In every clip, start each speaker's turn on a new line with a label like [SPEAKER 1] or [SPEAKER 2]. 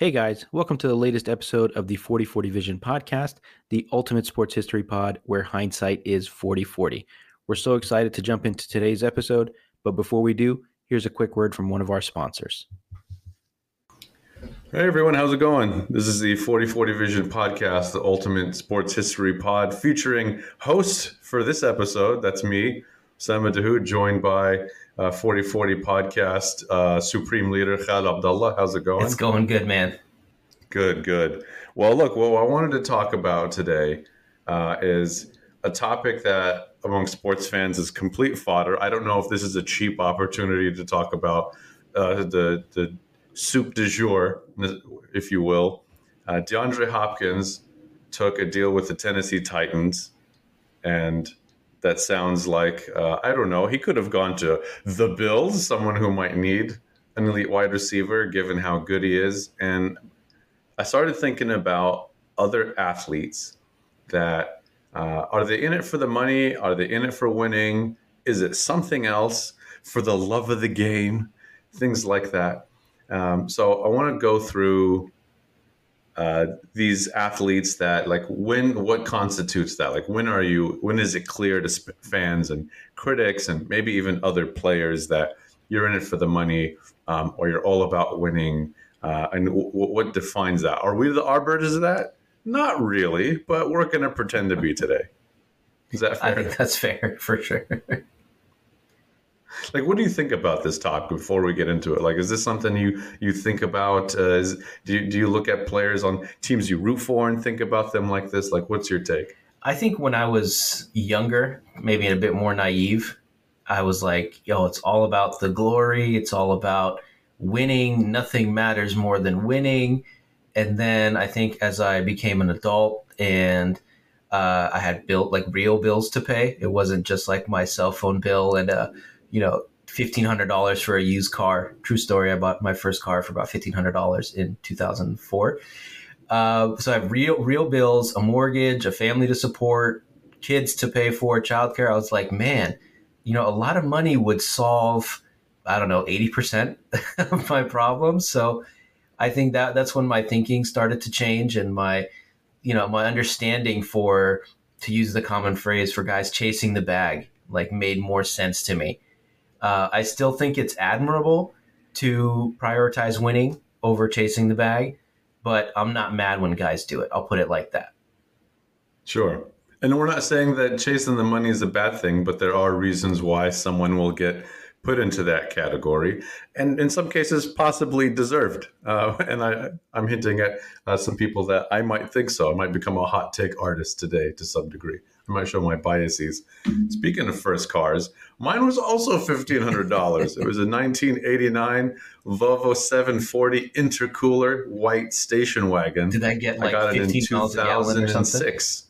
[SPEAKER 1] Hey guys, welcome to the latest episode of the 4040 Vision podcast, the ultimate sports history pod where hindsight is 4040. We're so excited to jump into today's episode, but before we do, here's a quick word from one of our sponsors.
[SPEAKER 2] Hey everyone, how's it going? This is the 4040 Vision podcast, the ultimate sports history pod, featuring host for this episode. That's me, Sama Dahud, joined by uh, 4040 podcast uh, supreme leader Khal Abdallah. How's it going?
[SPEAKER 3] It's going good, man.
[SPEAKER 2] Good, good. Well, look, what I wanted to talk about today uh, is a topic that among sports fans is complete fodder. I don't know if this is a cheap opportunity to talk about uh, the the soup du jour, if you will. Uh, DeAndre Hopkins took a deal with the Tennessee Titans, and that sounds like uh, I don't know. He could have gone to the Bills, someone who might need an elite wide receiver, given how good he is. And I started thinking about other athletes that uh, are they in it for the money? Are they in it for winning? Is it something else for the love of the game? Things like that. Um, so I want to go through uh, these athletes that like when what constitutes that? Like when are you when is it clear to sp- fans and critics and maybe even other players that you're in it for the money um, or you're all about winning uh, and w- what defines that? Are we the arbiters of that? Not really but we're going to pretend to be today. Is that fair?
[SPEAKER 3] i think that's fair for sure
[SPEAKER 2] like what do you think about this topic before we get into it? Like is this something you you think about? Uh, is, do, you, do you look at players on teams you root for and think about them like this? Like what's your take?
[SPEAKER 3] I think when i was younger maybe a bit more naive i was like yo it's all about the glory. It's all about winning. Nothing matters more than winning. And then i think as i became an adult and uh, I had built like real bills to pay. It wasn't just like my cell phone bill and a you know, fifteen hundred dollars for a used car. True story. I bought my first car for about fifteen hundred dollars in two thousand four. Uh, so I have real real bills, a mortgage, a family to support, kids to pay for, childcare. I was like, man, you know, a lot of money would solve, I don't know, eighty percent of my problems. So I think that that's when my thinking started to change and my, you know, my understanding for to use the common phrase for guys chasing the bag like made more sense to me. Uh, I still think it's admirable to prioritize winning over chasing the bag, but I'm not mad when guys do it. I'll put it like that.
[SPEAKER 2] Sure. And we're not saying that chasing the money is a bad thing, but there are reasons why someone will get put into that category, and in some cases, possibly deserved. Uh, and I, I'm hinting at uh, some people that I might think so. I might become a hot take artist today to some degree. Might show my biases. Speaking of first cars, mine was also fifteen hundred dollars. it was a 1989 Volvo 740 intercooler white station wagon.
[SPEAKER 3] Did I get like I got it in 2006?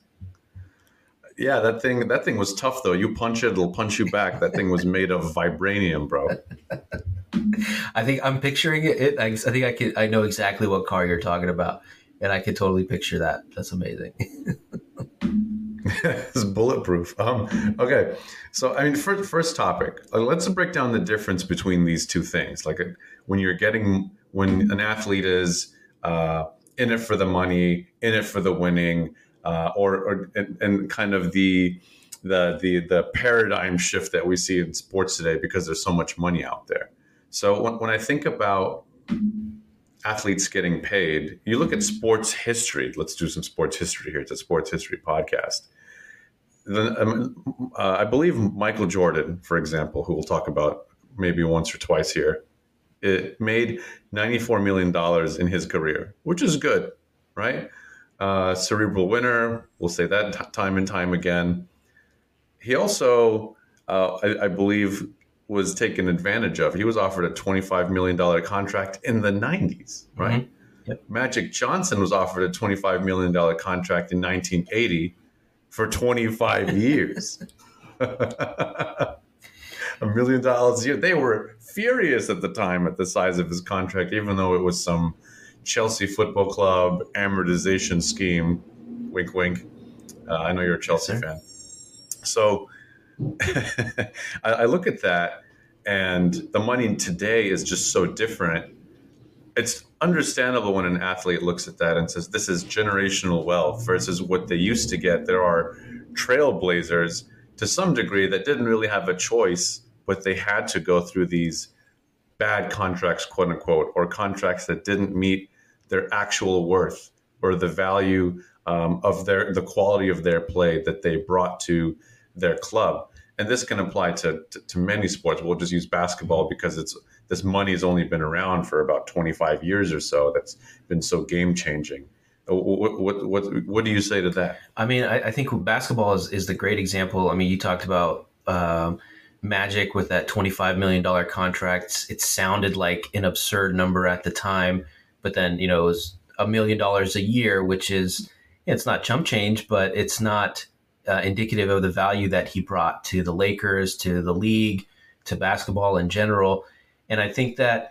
[SPEAKER 2] Yeah, that thing that thing was tough though. You punch it, it'll punch you back. That thing was made of vibranium, bro.
[SPEAKER 3] I think I'm picturing it. I, I think I can. I know exactly what car you're talking about, and I can totally picture that. That's amazing.
[SPEAKER 2] it's bulletproof. Um, okay, so I mean, first, first topic. Uh, let's break down the difference between these two things. Like uh, when you're getting when an athlete is uh, in it for the money, in it for the winning, uh, or, or and, and, kind of the the the the paradigm shift that we see in sports today because there's so much money out there. So when, when I think about athletes getting paid. You look at sports history. Let's do some sports history here. It's a sports history podcast. Um, uh, I believe Michael Jordan, for example, who we'll talk about maybe once or twice here, it made $94 million in his career, which is good, right? Uh, cerebral winner, we'll say that t- time and time again. He also, uh, I, I believe, was taken advantage of. He was offered a $25 million contract in the 90s, right? Mm-hmm. Yep. Magic Johnson was offered a $25 million contract in 1980 for 25 years. a million dollars a year. They were furious at the time at the size of his contract, even though it was some Chelsea Football Club amortization scheme. Wink, wink. Uh, I know you're a Chelsea yes, fan. So I, I look at that, and the money today is just so different. It's understandable when an athlete looks at that and says this is generational wealth versus what they used to get. There are trailblazers to some degree that didn't really have a choice, but they had to go through these bad contracts, quote unquote, or contracts that didn't meet their actual worth or the value um, of their the quality of their play that they brought to their club. And this can apply to, to, to many sports. We'll just use basketball because it's this money has only been around for about 25 years or so. That's been so game changing. What, what, what, what do you say to that?
[SPEAKER 3] I mean, I, I think basketball is, is the great example. I mean, you talked about um, Magic with that $25 million contract. It sounded like an absurd number at the time, but then, you know, it was a million dollars a year, which is, it's not chump change, but it's not uh, indicative of the value that he brought to the Lakers, to the league, to basketball in general. And I think that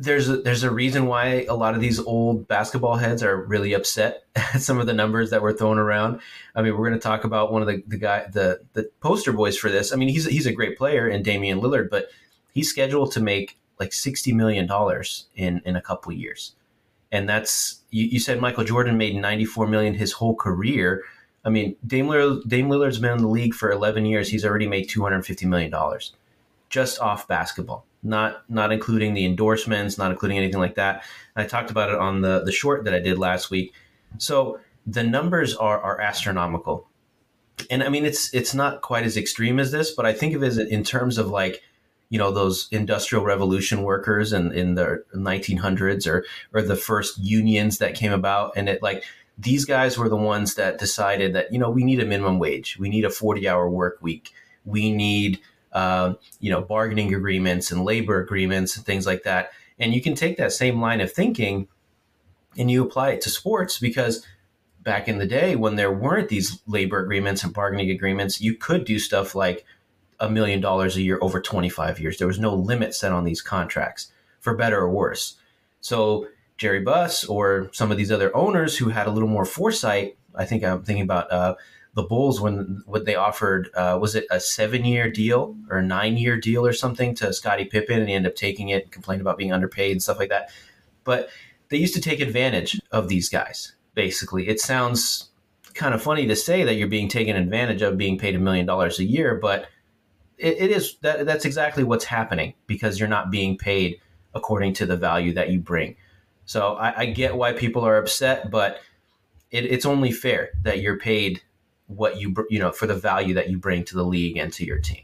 [SPEAKER 3] there's a, there's a reason why a lot of these old basketball heads are really upset at some of the numbers that were thrown around. I mean, we're going to talk about one of the the guy the the poster boys for this. I mean, he's he's a great player in Damian Lillard, but he's scheduled to make like sixty million dollars in in a couple years, and that's you, you said Michael Jordan made ninety four million his whole career. I mean, Dame, Lillard, Dame Lillard's been in the league for eleven years. He's already made two hundred fifty million dollars just off basketball not not including the endorsements, not including anything like that. And I talked about it on the the short that I did last week. So the numbers are are astronomical, and I mean it's it's not quite as extreme as this, but I think of it in terms of like you know those industrial revolution workers in in the 1900s or or the first unions that came about, and it like these guys were the ones that decided that you know we need a minimum wage, we need a 40 hour work week, we need uh, you know, bargaining agreements and labor agreements and things like that. And you can take that same line of thinking and you apply it to sports because back in the day when there weren't these labor agreements and bargaining agreements, you could do stuff like a million dollars a year over 25 years. There was no limit set on these contracts for better or worse. So Jerry Buss or some of these other owners who had a little more foresight, I think I'm thinking about uh, the Bulls when what they offered uh, was it a seven year deal or a nine year deal or something to Scottie Pippen, and he ended up taking it, and complained about being underpaid and stuff like that. But they used to take advantage of these guys. Basically, it sounds kind of funny to say that you're being taken advantage of, being paid a million dollars a year, but it, it is that that's exactly what's happening because you're not being paid according to the value that you bring. So I, I get why people are upset, but it, it's only fair that you're paid what you you know for the value that you bring to the league and to your team.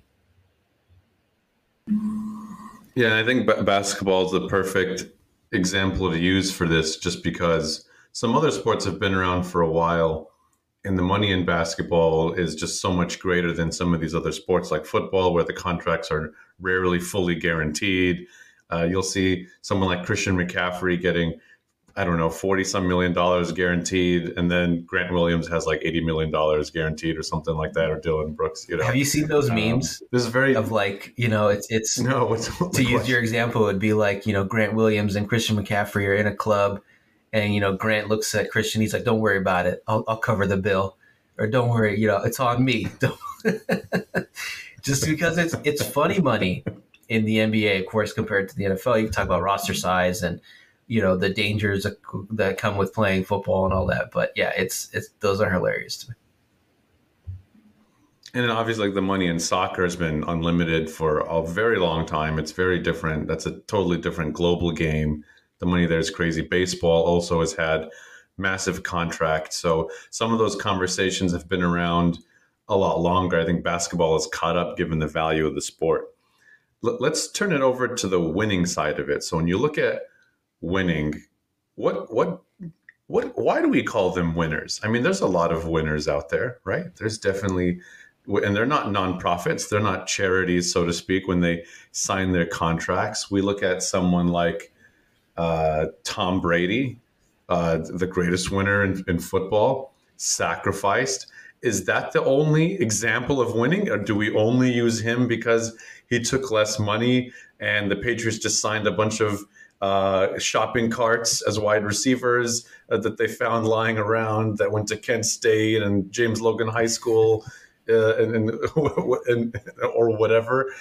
[SPEAKER 2] Yeah, I think basketball is the perfect example to use for this, just because some other sports have been around for a while, and the money in basketball is just so much greater than some of these other sports, like football, where the contracts are rarely fully guaranteed. Uh, you'll see someone like Christian McCaffrey getting I don't know, 40 some million dollars guaranteed. And then Grant Williams has like $80 million guaranteed or something like that, or Dillon Brooks, you know.
[SPEAKER 3] Have you seen those um, memes?
[SPEAKER 2] This is very
[SPEAKER 3] of like, you know, it's, it's,
[SPEAKER 2] no, what's,
[SPEAKER 3] to use your example, it would be like, you know, Grant Williams and Christian McCaffrey are in a club and, you know, Grant looks at Christian. He's like, don't worry about it. I'll, I'll cover the bill or don't worry, you know, it's on me. Just because it's, it's funny money in the NBA, of course, compared to the NFL, you can talk about roster size and, you know the dangers that come with playing football and all that. But yeah, it's it's those are hilarious to me.
[SPEAKER 2] And then obviously, like the money in soccer has been unlimited for a very long time. It's very different. That's a totally different global game. The money there is crazy. Baseball also has had massive contracts. So some of those conversations have been around a lot longer. I think basketball has caught up given the value of the sport. Let's turn it over to the winning side of it. So when you look at winning, what what what why do we call them winners? I mean, there's a lot of winners out there, right? There's definitely and they're not nonprofits, they're not charities, so to speak, when they sign their contracts. We look at someone like uh, Tom Brady, uh, the greatest winner in, in football, sacrificed. Is that the only example of winning, or do we only use him because he took less money and the Patriots just signed a bunch of uh, shopping carts as wide receivers uh, that they found lying around that went to Kent State and James Logan High School. Uh, and, and, and, or whatever.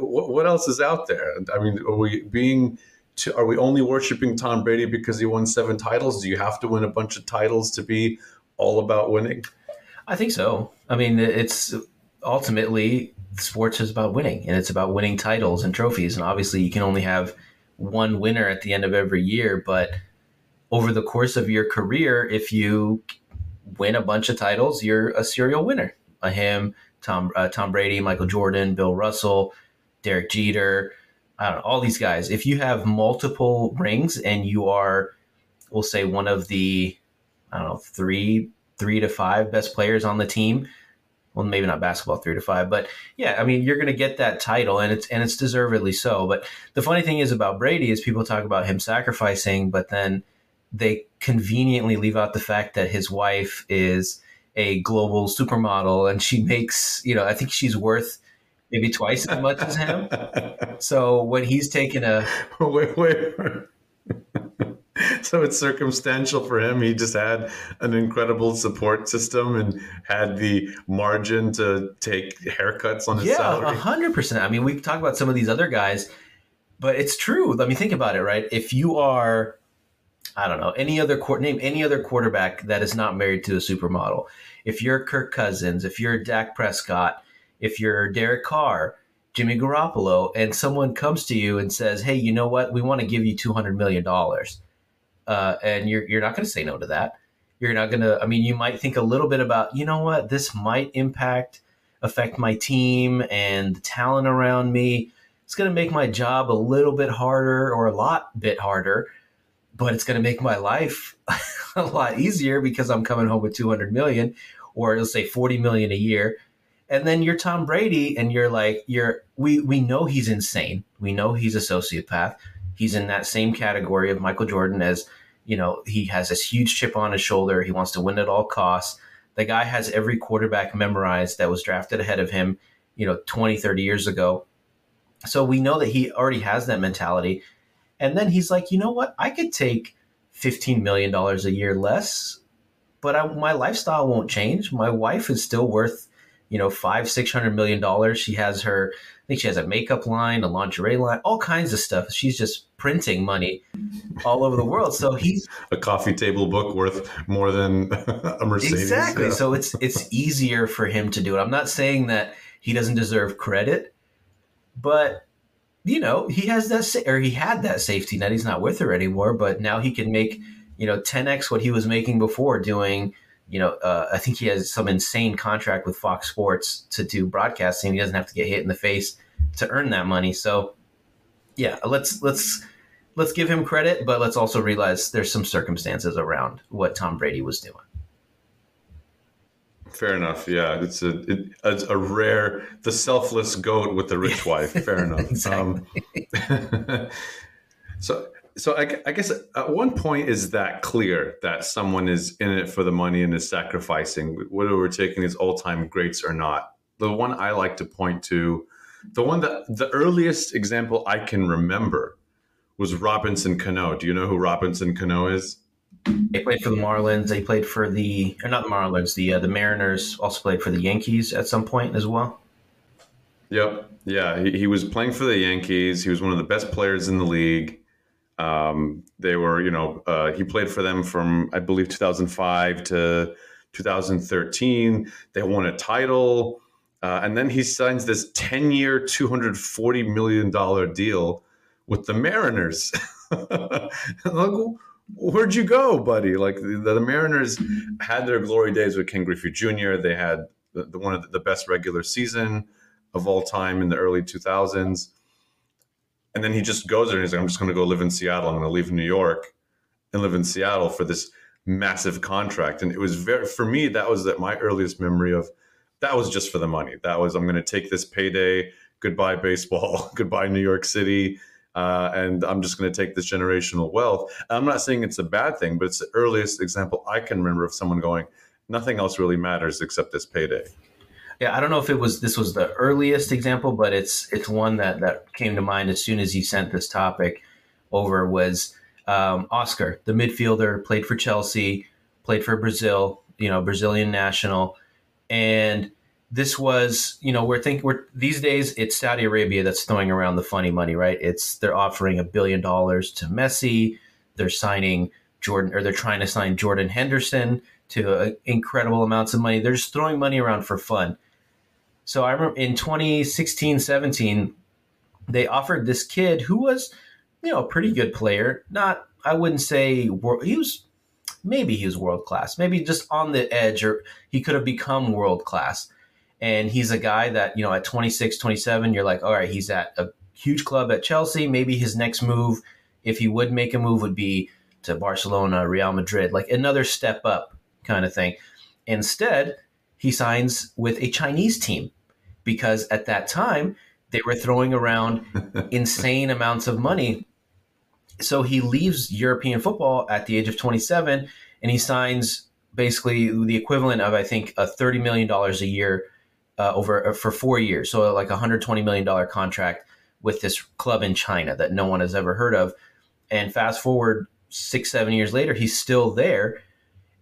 [SPEAKER 2] What else is out there? I mean, are we being to, are we only worshiping Tom Brady because he won seven titles? Do you have to win a bunch of titles to be all about winning?
[SPEAKER 3] I think so. I mean, it's ultimately sports is about winning and it's about winning titles and trophies. And obviously, you can only have one winner at the end of every year. But over the course of your career, if you win a bunch of titles, you're a serial winner. A him, Tom, uh, Tom Brady, Michael Jordan, Bill Russell, Derek Jeter, I don't know, all these guys. If you have multiple rings and you are, we'll say, one of the, I don't know, three, three to five best players on the team. Well, maybe not basketball three to five, but yeah, I mean, you're going to get that title, and it's and it's deservedly so. But the funny thing is about Brady is people talk about him sacrificing, but then they conveniently leave out the fact that his wife is a global supermodel, and she makes, you know, I think she's worth maybe twice as much as him. So when he's taking a
[SPEAKER 2] wait, wait. so it's circumstantial for him. He just had an incredible support system and had the margin to take haircuts on his
[SPEAKER 3] yeah,
[SPEAKER 2] salary.
[SPEAKER 3] hundred percent. I mean, we talk about some of these other guys, but it's true. Let me think about it. Right? If you are, I don't know, any other court name any other quarterback that is not married to a supermodel. If you're Kirk Cousins, if you're Dak Prescott, if you're Derek Carr, Jimmy Garoppolo, and someone comes to you and says, "Hey, you know what? We want to give you two hundred million dollars," uh, and you're you're not going to say no to that. You're not going to. I mean, you might think a little bit about, you know what? This might impact, affect my team and the talent around me. It's going to make my job a little bit harder or a lot bit harder, but it's going to make my life a lot easier because I'm coming home with 200 million, or let's say 40 million a year and then you're Tom Brady, and you're like, you're we we know he's insane. We know he's a sociopath. He's in that same category of Michael Jordan as you know he has this huge chip on his shoulder. He wants to win at all costs. The guy has every quarterback memorized that was drafted ahead of him, you know, 20, 30 years ago. So we know that he already has that mentality. And then he's like, you know what? I could take $15 million a year less, but I, my lifestyle won't change. My wife is still worth you know, five, six hundred million dollars. She has her, think she has a makeup line, a lingerie line, all kinds of stuff. She's just printing money all over the world. So he's
[SPEAKER 2] a coffee table book worth more than a Mercedes.
[SPEAKER 3] Exactly. Yeah. So it's it's easier for him to do it. I'm not saying that he doesn't deserve credit, but you know, he has that or he had that safety net. He's not with her anymore, but now he can make, you know, 10x what he was making before doing you know, uh, I think he has some insane contract with Fox Sports to do broadcasting. He doesn't have to get hit in the face to earn that money. So, yeah, let's let's let's give him credit, but let's also realize there's some circumstances around what Tom Brady was doing.
[SPEAKER 2] Fair enough. Yeah, it's a it, it's a rare the selfless goat with the rich wife. Fair enough. Um, so so I, I, guess at one point is that clear that someone is in it for the money and is sacrificing whether we're taking his all-time greats or not? The one i like to point to the one that the earliest example i can remember was robinson cano. Do you know who robinson cano is?
[SPEAKER 3] He played for the marlins. He played for the or not the marlins the uh, the mariners also played for the yankees at some point as well.
[SPEAKER 2] Yep. Yeah he, he was playing for the yankees. He was one of the best players in the league um, they were, you know, uh, he played for them from I believe 2005 to 2013. They won a title, uh, and then he signs this 10 year, 240 million dollar deal with the Mariners. like, where'd you go, buddy? Like the, the, Mariners had their glory days with Ken Griffey Jr. They had the, the, one of the best regular season of all time in the early 2000s. And then he just goes there and he's like, I'm just going to go live in Seattle. I'm going to leave New York and live in Seattle for this massive contract. And it was very, for me, that was that my earliest memory of that was just for the money. That was, I'm going to take this payday. Goodbye, baseball. Goodbye, New York City. Uh, and I'm just going to take this generational wealth. I'm not saying it's a bad thing, but it's the earliest example I can remember of someone going, nothing else really matters except this payday.
[SPEAKER 3] Yeah, I don't know if it was this was the earliest example, but it's it's one that that came to mind as soon as you sent this topic over. Was um, Oscar, the midfielder, played for Chelsea, played for Brazil, you know, Brazilian national, and this was, you know, we're thinking we're these days it's Saudi Arabia that's throwing around the funny money, right? It's they're offering a billion dollars to Messi. They're signing Jordan, or they're trying to sign Jordan Henderson to uh, incredible amounts of money. They're just throwing money around for fun. So I remember in 2016, 17, they offered this kid who was, you know, a pretty good player. Not, I wouldn't say he was, maybe he was world class, maybe just on the edge, or he could have become world class. And he's a guy that, you know, at 26, 27, you're like, all right, he's at a huge club at Chelsea. Maybe his next move, if he would make a move, would be to Barcelona, Real Madrid, like another step up kind of thing. Instead, he signs with a Chinese team because at that time they were throwing around insane amounts of money. So he leaves European football at the age of 27 and he signs basically the equivalent of, I think, a $30 million a year uh, over uh, for four years. So like a $120 million contract with this club in China that no one has ever heard of. And fast forward six, seven years later, he's still there.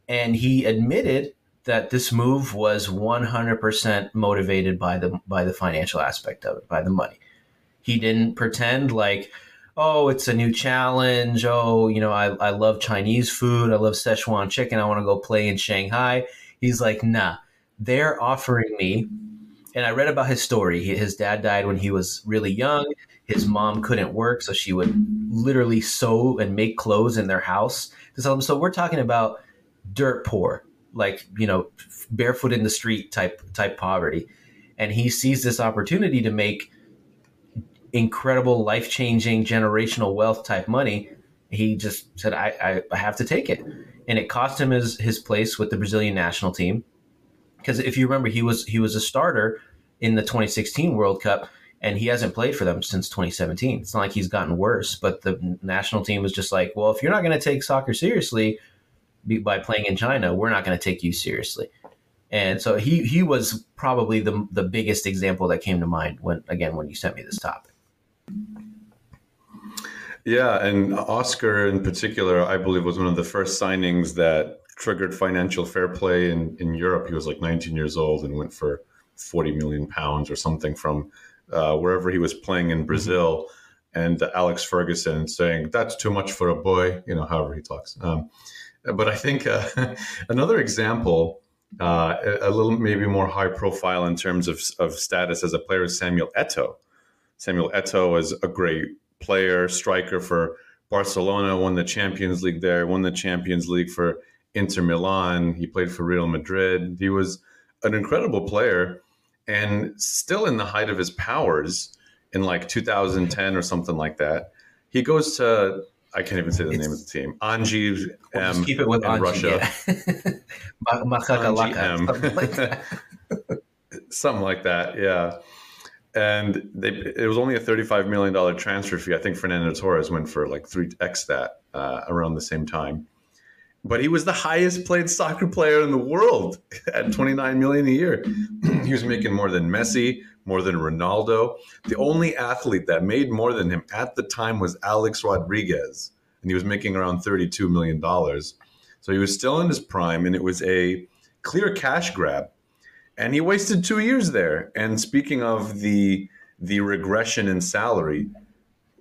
[SPEAKER 3] And he admitted that this move was 100% motivated by the by the financial aspect of it, by the money. He didn't pretend like, oh, it's a new challenge. Oh, you know, I, I love Chinese food. I love Szechuan chicken. I want to go play in Shanghai. He's like, nah, they're offering me. And I read about his story. His dad died when he was really young. His mom couldn't work, so she would literally sew and make clothes in their house. So we're talking about dirt poor, like you know, barefoot in the street type type poverty. And he sees this opportunity to make incredible, life changing, generational wealth type money. He just said, I, I, I have to take it. And it cost him his, his place with the Brazilian national team. Because if you remember, he was he was a starter in the 2016 World Cup and he hasn't played for them since 2017. It's not like he's gotten worse, but the national team was just like, well, if you're not going to take soccer seriously by playing in China, we're not going to take you seriously. And so he he was probably the the biggest example that came to mind when again when you sent me this topic.
[SPEAKER 2] Yeah, and Oscar in particular, I believe, was one of the first signings that triggered financial fair play in, in Europe. He was like 19 years old and went for 40 million pounds or something from uh, wherever he was playing in Brazil, and uh, Alex Ferguson saying that's too much for a boy, you know, however he talks. Um, but I think uh, another example, uh, a little maybe more high profile in terms of, of status as a player is Samuel Eto'o. Samuel Eto'o is a great player, striker for Barcelona, won the Champions League there, won the Champions League for Inter Milan. He played for Real Madrid. He was an incredible player and still in the height of his powers in like 2010 or something like that. He goes to I can't even say the it's, name of the team. Anji
[SPEAKER 3] M keep it with in Anji, Russia. Yeah. Anji M.
[SPEAKER 2] Something like that. something like that, yeah. And they, it was only a $35 million transfer fee. I think Fernando Torres went for like 3x that uh, around the same time but he was the highest played soccer player in the world at 29 million a year. he was making more than Messi, more than Ronaldo. The only athlete that made more than him at the time was Alex Rodriguez, and he was making around 32 million dollars. So he was still in his prime, and it was a clear cash grab. And he wasted two years there. And speaking of the the regression in salary,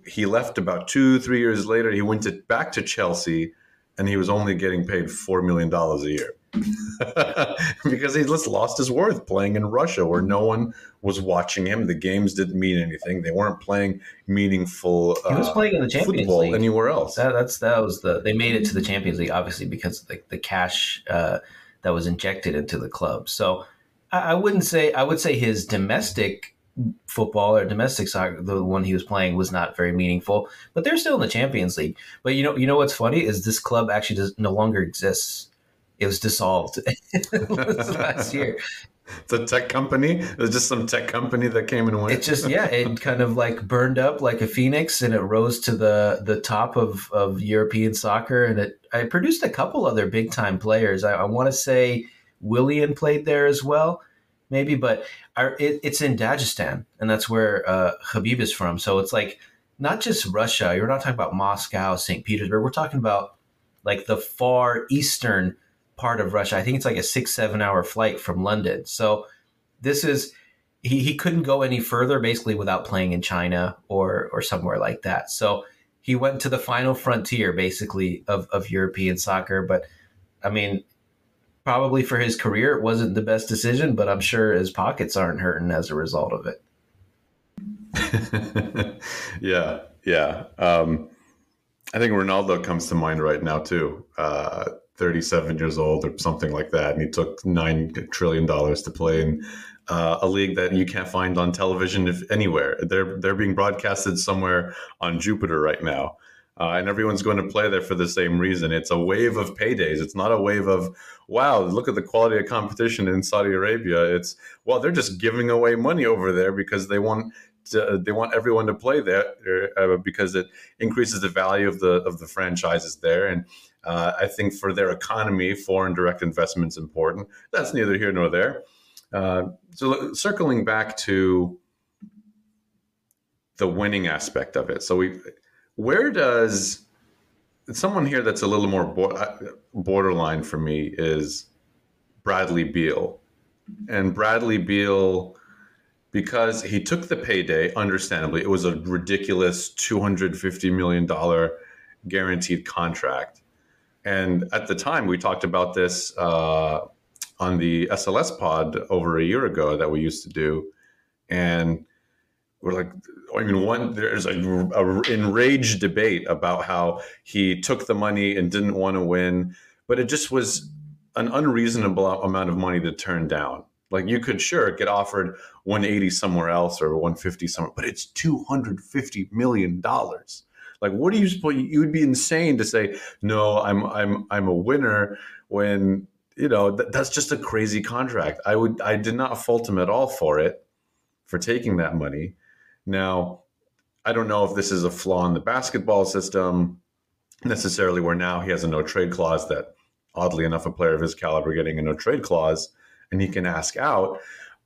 [SPEAKER 2] he left about two, three years later. He went to, back to Chelsea and he was only getting paid four million dollars a year because he just lost his worth playing in Russia, where no one was watching him. The games didn't mean anything. They weren't playing meaningful.
[SPEAKER 3] He was uh, playing in the Champions League
[SPEAKER 2] anywhere else.
[SPEAKER 3] That, that's that was the they made it to the Champions League obviously because of the, the cash uh, that was injected into the club. So I, I wouldn't say I would say his domestic football or domestic soccer, the one he was playing was not very meaningful. But they're still in the Champions League. But you know, you know what's funny is this club actually does, no longer exists. It was dissolved last year.
[SPEAKER 2] It's a tech company. It was just some tech company that came and went.
[SPEAKER 3] It just yeah, it kind of like burned up like a phoenix, and it rose to the the top of of European soccer, and it I produced a couple other big time players. I, I want to say Willian played there as well maybe, but our, it, it's in Dagestan, and that's where uh, Khabib is from. So it's like not just Russia. You're not talking about Moscow, St. Petersburg. We're talking about like the far eastern part of Russia. I think it's like a six, seven hour flight from London. So this is he, he couldn't go any further basically without playing in China or or somewhere like that. So he went to the final frontier basically of, of European soccer. But I mean, probably for his career it wasn't the best decision, but I'm sure his pockets aren't hurting as a result of it.
[SPEAKER 2] yeah, yeah. Um, I think Ronaldo comes to mind right now too. Uh, 37 years old or something like that, and he took nine trillion dollars to play in uh, a league that you can't find on television if anywhere. They're they're being broadcasted somewhere on Jupiter right now. Uh, and everyone's going to play there for the same reason. It's a wave of paydays. It's not a wave of, wow, look at the quality of competition in Saudi Arabia. It's, well, they're just giving away money over there because they want to, they want everyone to play there uh, because it increases the value of the of the franchises there. And uh, I think for their economy, foreign direct investment is important. That's neither here nor there. Uh, so circling back to the winning aspect of it. So we, where does someone here that's a little more uh, borderline for me is Bradley Beal, and Bradley Beal because he took the payday. Understandably, it was a ridiculous two hundred fifty million dollar guaranteed contract, and at the time we talked about this. Uh, on the SLS pod over a year ago that we used to do, and we're like, I mean, one there's a, a enraged debate about how he took the money and didn't want to win, but it just was an unreasonable amount of money to turn down. Like you could sure get offered 180 somewhere else or 150 somewhere, but it's 250 million dollars. Like, what are you? You would be insane to say no. I'm I'm I'm a winner when you know, th- that's just a crazy contract. I would, I did not fault him at all for it, for taking that money. Now, I don't know if this is a flaw in the basketball system necessarily, where now he has a no trade clause that, oddly enough, a player of his caliber getting a no trade clause and he can ask out.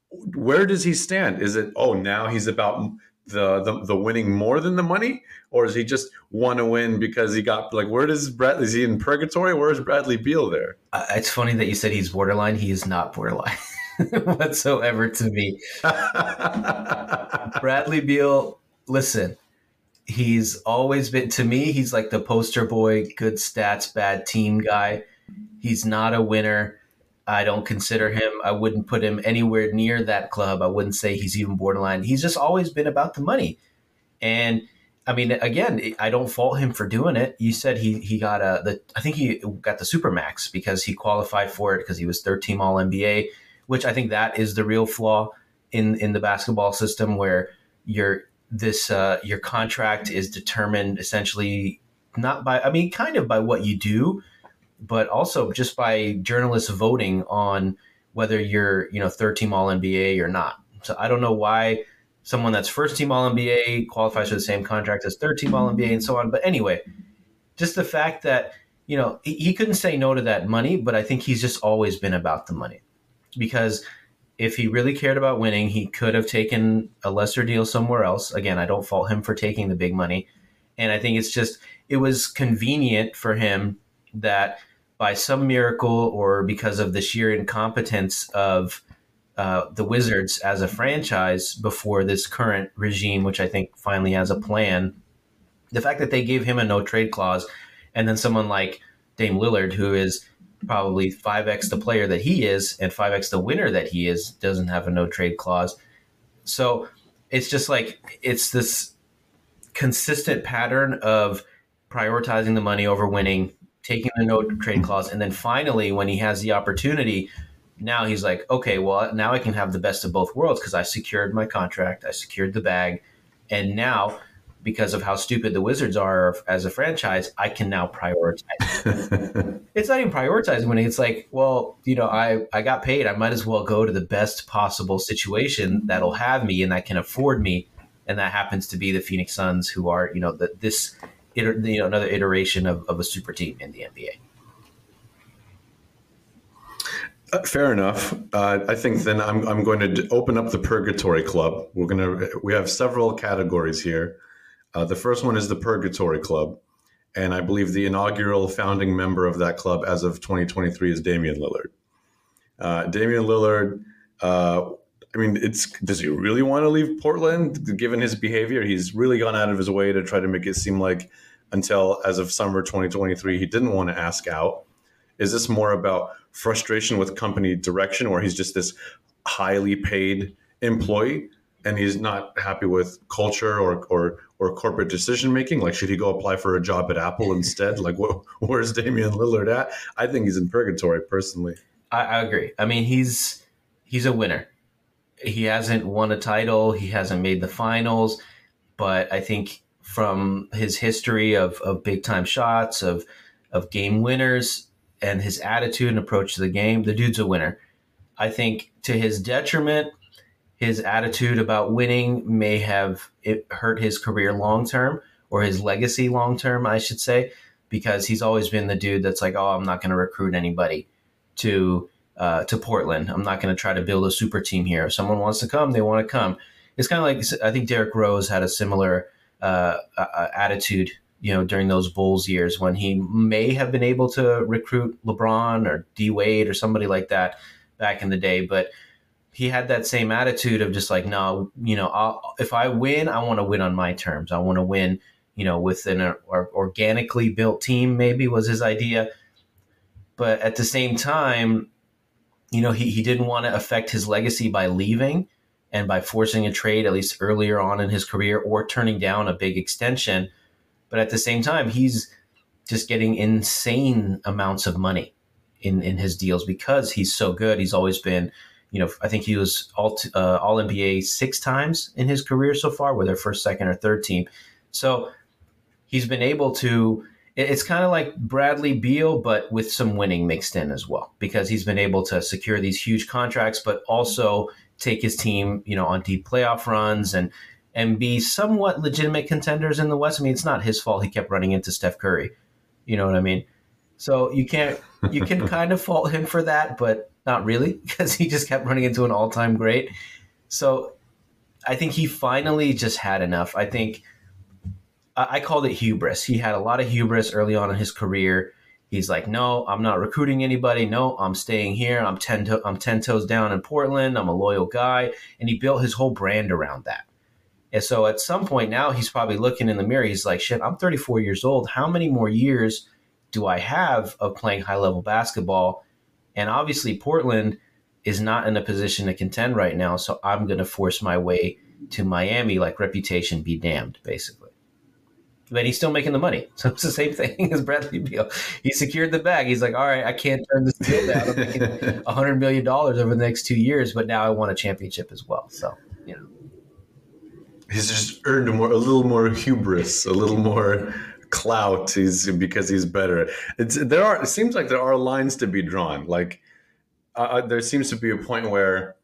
[SPEAKER 2] Where does he stand? Is it, oh, now he's about the, the, the winning more than the money, or is he just want to win because he got like where does Bradley? Is he in purgatory? Where's Bradley Beal there?
[SPEAKER 3] Uh, it's funny that you said he's borderline. He is not borderline whatsoever to me. Bradley Beal, listen, he's always been to me. He's like the poster boy, good stats, bad team guy. He's not a winner. I don't consider him. I wouldn't put him anywhere near that club. I wouldn't say he's even borderline. He's just always been about the money. And I mean, again, I don't fault him for doing it. You said he he got a the I think he got the supermax because he qualified for it because he was third team All NBA, which I think that is the real flaw in in the basketball system where your this uh, your contract is determined essentially not by I mean kind of by what you do, but also just by journalists voting on whether you're you know third team All NBA or not. So I don't know why someone that's first team All NBA qualifies for the same contract as third team All NBA and so on. But anyway, just the fact that you know he, he couldn't say no to that money, but I think he's just always been about the money because if he really cared about winning, he could have taken a lesser deal somewhere else. Again, I don't fault him for taking the big money. And I think it's just, it was convenient for him that by some miracle or because of the sheer incompetence of uh, the Wizards as a franchise before this current regime, which I think finally has a plan, the fact that they gave him a no trade clause and then someone like Dame Lillard, who is probably 5x the player that he is and 5x the winner that he is, doesn't have a no trade clause. So it's just like, it's this consistent pattern of prioritizing the money over winning taking the no trade clause, and then finally, when he has the opportunity, now he's like, okay, well, now I can have the best of both worlds because I secured my contract, I secured the bag, and now because of how stupid the Wizards are as a franchise, I can now prioritize. it's not even prioritizing winning. It's like, well, you know, I, I got paid. I might as well go to the best possible situation that'll have me and that can afford me. And that happens to be the Phoenix Suns, who are, you know, the, this iter- you know, another iteration of, of a super team in the NBA.
[SPEAKER 2] Uh, fair enough. Uh, I think then I'm, I'm going to open up the Purgatory Club. We're going to we have several categories here. Uh, the first one is the Purgatory Club, and I believe the inaugural founding member of that club as of 2023 is Damian Lillard. Uh, Damian Lillard, uh, I mean, it's does he really want to leave Portland given his behavior? He's really gone out of his way to try to make it seem like until as of summer 2023 he didn't want to ask out. Is this more about frustration with company direction where he's just this highly paid employee and he's not happy with culture or or or corporate decision making? Like, should he go apply for a job at Apple instead? Like, what, where's Damian Lillard at? I think he's in purgatory, personally.
[SPEAKER 3] I, I agree. I mean, he's he's a winner. He hasn't won a title. He hasn't made the finals, but I think from his history of, of big time shots, of of game winners, and his attitude and approach to the game, the dude's a winner. I think to his detriment, his attitude about winning may have hurt his career long term or his legacy long term, I should say, because he's always been the dude that's like, oh, I'm not going to recruit anybody to uh, to Portland. I'm not going to try to build a super team here. If someone wants to come, they want to come. It's kind of like I think Derrick Rose had a similar uh, uh, attitude, you know, during those Bulls years when he may have been able to recruit LeBron or D Wade or somebody like that back in the day, but he had that same attitude of just like, no, you know, I'll, if I win, I want to win on my terms. I want to win, you know, with an uh, organically built team. Maybe was his idea, but at the same time, you know, he, he didn't want to affect his legacy by leaving and by forcing a trade at least earlier on in his career or turning down a big extension. But at the same time, he's just getting insane amounts of money in, in his deals because he's so good. He's always been you know, I think he was all uh, all NBA six times in his career so far, whether first, second, or third team. So he's been able to. It's kind of like Bradley Beal, but with some winning mixed in as well, because he's been able to secure these huge contracts, but also take his team, you know, on deep playoff runs and and be somewhat legitimate contenders in the West. I mean, it's not his fault he kept running into Steph Curry. You know what I mean? So you can't you can kind of fault him for that, but not really, because he just kept running into an all time great. So I think he finally just had enough. I think I called it hubris. He had a lot of hubris early on in his career. He's like, no, I'm not recruiting anybody. No, I'm staying here. I'm ten, to- I'm ten toes down in Portland. I'm a loyal guy, and he built his whole brand around that. And so at some point now, he's probably looking in the mirror. He's like, shit, I'm 34 years old. How many more years do I have of playing high level basketball? And obviously, Portland is not in a position to contend right now. So I'm going to force my way to Miami, like reputation be damned, basically. But he's still making the money. So it's the same thing as Bradley Beal. He secured the bag. He's like, all right, I can't turn this deal down. I'm making $100 million over the next two years, but now I want a championship as well. So, you know.
[SPEAKER 2] He's just earned more, a little more hubris, a little more clout he's because he's better. It's there are it seems like there are lines to be drawn. Like uh, uh, there seems to be a point where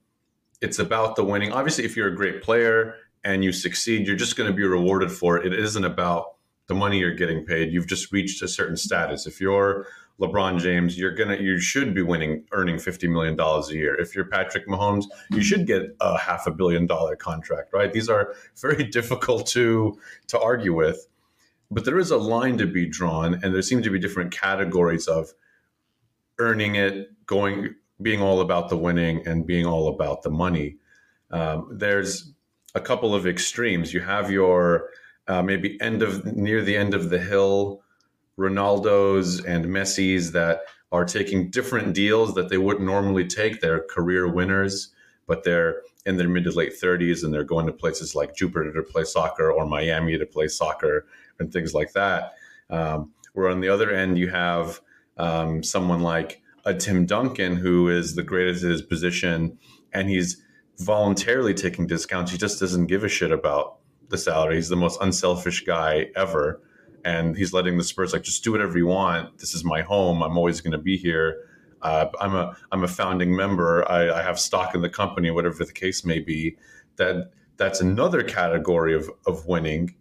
[SPEAKER 2] it's about the winning. Obviously, if you're a great player and you succeed, you're just going to be rewarded for it. It isn't about the money you're getting paid. You've just reached a certain status. If you're LeBron James, you're gonna you should be winning earning fifty million dollars a year. If you're Patrick Mahomes, you should get a half a billion dollar contract, right? These are very difficult to to argue with but there is a line to be drawn and there seem to be different categories of earning it going being all about the winning and being all about the money. Um, there's a couple of extremes. You have your uh, maybe end of near the end of the hill ronaldo's and messi's that are taking different deals that they wouldn't normally take. They're career winners but they're in their mid to late 30s and they're going to places like jupiter to play soccer or miami to play soccer and things like that. Um, where on the other end, you have um, someone like a Tim Duncan, who is the greatest at his position, and he's voluntarily taking discounts. He just doesn't give a shit about the salary. He's the most unselfish guy ever. And he's letting the Spurs like just do whatever you want. This is my home. I'm always going to be here. Uh, I'm a I'm a founding member. I, I have stock in the company, whatever the case may be. That that's another category of of winning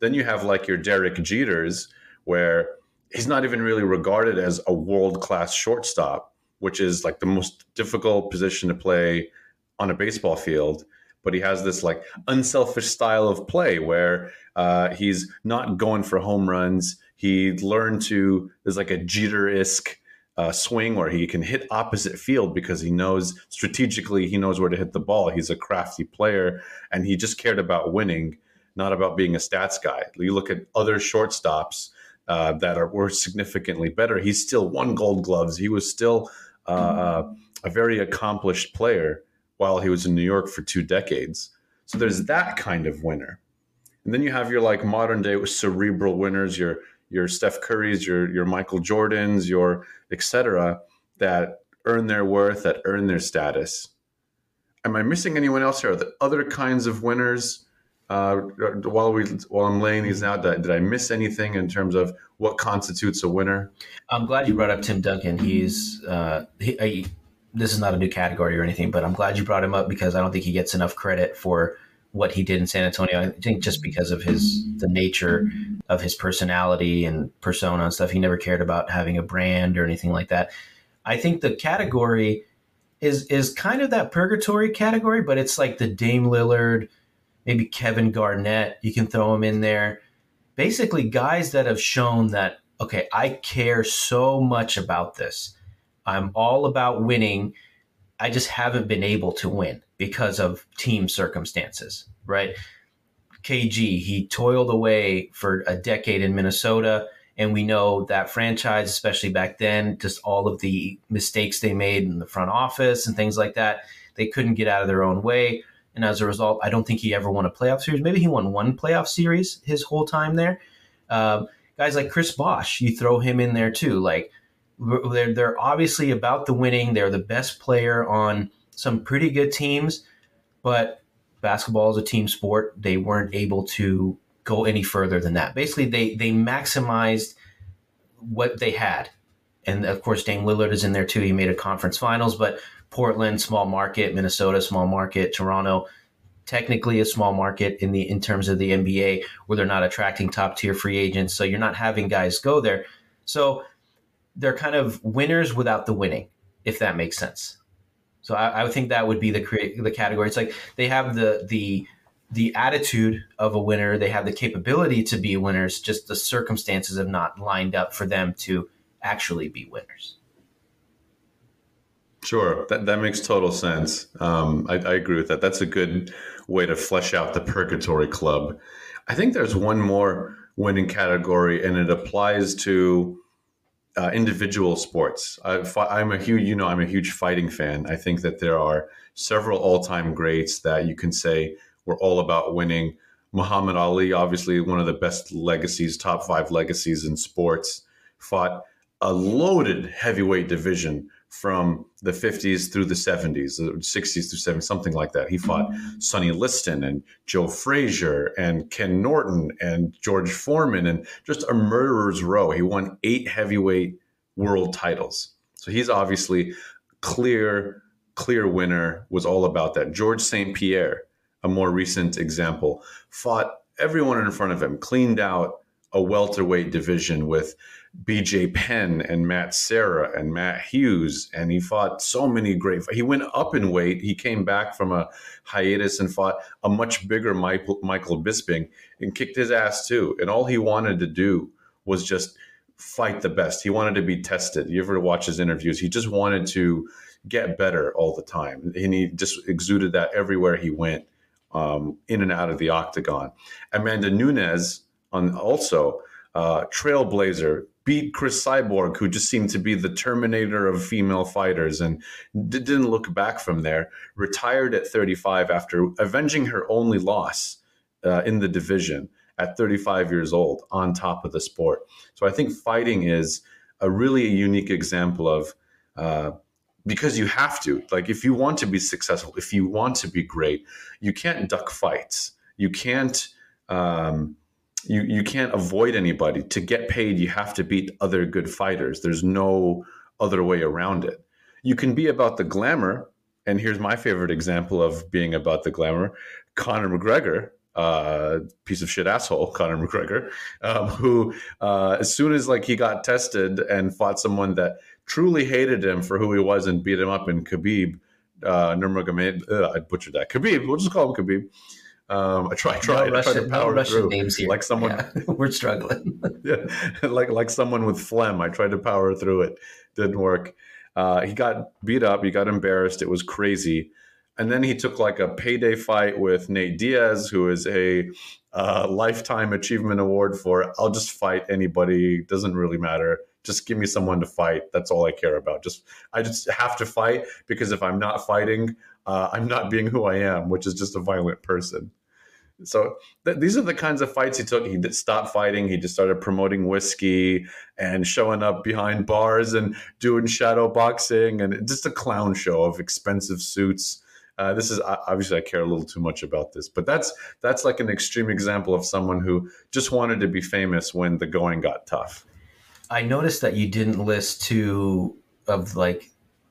[SPEAKER 2] then you have like your Derek Jeters, where he's not even really regarded as a world class shortstop, which is like the most difficult position to play on a baseball field. But he has this like unselfish style of play where uh, he's not going for home runs. He learned to, there's like a Jeter isk uh, swing or he can hit opposite field because he knows strategically he knows where to hit the ball. He's a crafty player and he just cared about winning, not about being a stats guy. You look at other shortstops uh, that are were significantly better. He still won Gold Gloves. He was still uh, uh, a very accomplished player while he was in New York for two decades. So there's that kind of winner. And then you have your like modern day cerebral winners, your your Steph Currys, your your Michael Jordans, your etc. that earn their worth, that earn their status. Am I missing anyone else here? Are there other kinds of winners? Uh, while we while I'm laying these out, did, did I miss anything in terms of what constitutes a winner?
[SPEAKER 3] I'm glad you brought up Tim Duncan. He's uh, he, he, this is not a new category or anything, but I'm glad you brought him up because I don't think he gets enough credit for what he did in San Antonio. I think just mm-hmm. because of his the nature of his personality and persona and stuff, he never cared about having a brand or anything like that. I think the category is is kind of that purgatory category, but it's like the Dame Lillard, maybe Kevin Garnett. You can throw him in there. Basically, guys that have shown that okay, I care so much about this. I'm all about winning. I just haven't been able to win because of team circumstances, right? KG, he toiled away for a decade in Minnesota. And we know that franchise, especially back then, just all of the mistakes they made in the front office and things like that, they couldn't get out of their own way. And as a result, I don't think he ever won a playoff series. Maybe he won one playoff series his whole time there. Uh, guys like Chris Bosh, you throw him in there too. Like they're, they're obviously about the winning. They're the best player on some pretty good teams, but basketball is a team sport. They weren't able to go any further than that. Basically, they they maximized what they had, and of course, Dame Lillard is in there too. He made a conference finals, but Portland, small market, Minnesota, small market, Toronto, technically a small market in the in terms of the NBA, where they're not attracting top tier free agents, so you're not having guys go there. So they're kind of winners without the winning, if that makes sense. So I, I think that would be the create the category. It's like they have the the the attitude of a winner. They have the capability to be winners. Just the circumstances have not lined up for them to actually be winners.
[SPEAKER 2] Sure, that, that makes total sense. Um, I, I agree with that. That's a good way to flesh out the purgatory club. I think there's one more winning category, and it applies to uh, individual sports. I, am a huge, you know, I'm a huge fighting fan. I think that there are several all-time greats that you can say were all about winning. Muhammad Ali, obviously one of the best legacies, top five legacies in sports, fought a loaded heavyweight division from the 50s through the 70s, the 60s through 70s, something like that. He mm-hmm. fought Sonny Liston and Joe Frazier and Ken Norton and George Foreman and just a murderer's row. He won eight heavyweight world titles. So he's obviously clear, clear winner, was all about that. George St. Pierre, a more recent example, fought everyone in front of him, cleaned out a welterweight division with BJ Penn and Matt Serra and Matt Hughes, and he fought so many great. He went up in weight. He came back from a hiatus and fought a much bigger Michael, Michael Bisping and kicked his ass too. And all he wanted to do was just fight the best. He wanted to be tested. You ever watch his interviews? He just wanted to get better all the time, and he just exuded that everywhere he went, um, in and out of the octagon. Amanda Nunes on also uh, trailblazer beat Cris Cyborg, who just seemed to be the terminator of female fighters and didn't look back from there. Retired at 35 after avenging her only loss uh, in the division at 35 years old on top of the sport. So I think fighting is a really unique example of. Uh, because you have to like if you want to be successful if you want to be great you can't duck fights you can't um, you you can't avoid anybody. To get paid, you have to beat other good fighters. There's no other way around it. You can be about the glamour, and here's my favorite example of being about the glamour: Conor McGregor, uh, piece of shit asshole, Conor McGregor, um, who uh, as soon as like he got tested and fought someone that truly hated him for who he was and beat him up in Khabib, uh, Nurmagomedov, uh, I butchered that. Khabib, we'll just call him Khabib Um, I try, try,
[SPEAKER 3] no
[SPEAKER 2] I try
[SPEAKER 3] Russian,
[SPEAKER 2] to
[SPEAKER 3] no
[SPEAKER 2] power
[SPEAKER 3] Russian
[SPEAKER 2] through.
[SPEAKER 3] names here.
[SPEAKER 2] Like someone,
[SPEAKER 3] Yeah, we're struggling.
[SPEAKER 2] yeah, like like someone with phlegm. I tried to power through it, didn't work. Uh, he got beat up. He got embarrassed. It was crazy. And then he took like a payday fight with Nate Diaz, who is a uh, lifetime achievement award for. I'll just fight anybody. Doesn't really matter. Just give me someone to fight. That's all I care about. Just I just have to fight because if I'm not fighting, uh, I'm not being who I am, which is just a violent person. So th- these are the kinds of fights he took. He did stop fighting. He just started promoting whiskey and showing up behind bars and doing shadow boxing and just a clown show of expensive suits. Uh, this is obviously I care a little too much about this, but that's that's like an extreme example of someone who just wanted to be famous when the going got tough.
[SPEAKER 3] I noticed that you didn't list two of like,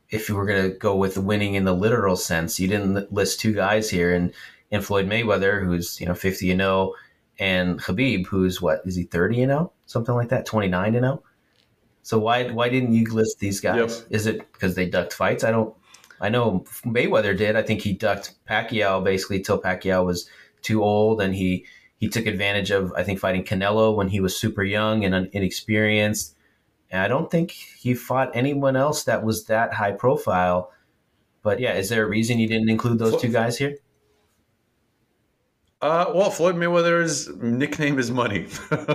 [SPEAKER 3] if you were going to go with winning in the literal sense, you didn't list two guys here, and and Floyd Mayweather, who's you know fifty and zero, and Khabib, who's what is he thirty and zero, something like that, twenty nine and zero. So why why didn't you list these guys?
[SPEAKER 2] Yep.
[SPEAKER 3] Is it because they ducked fights? I don't. I know Mayweather did. I think he ducked Pacquiao basically till Pacquiao was too old, and he he took advantage of I think fighting Canelo when he was super young and inexperienced. And I don't think he fought anyone else that was that high profile. But yeah, is there a reason you didn't include those two guys here?
[SPEAKER 2] Uh, well, Floyd Mayweather's nickname is money,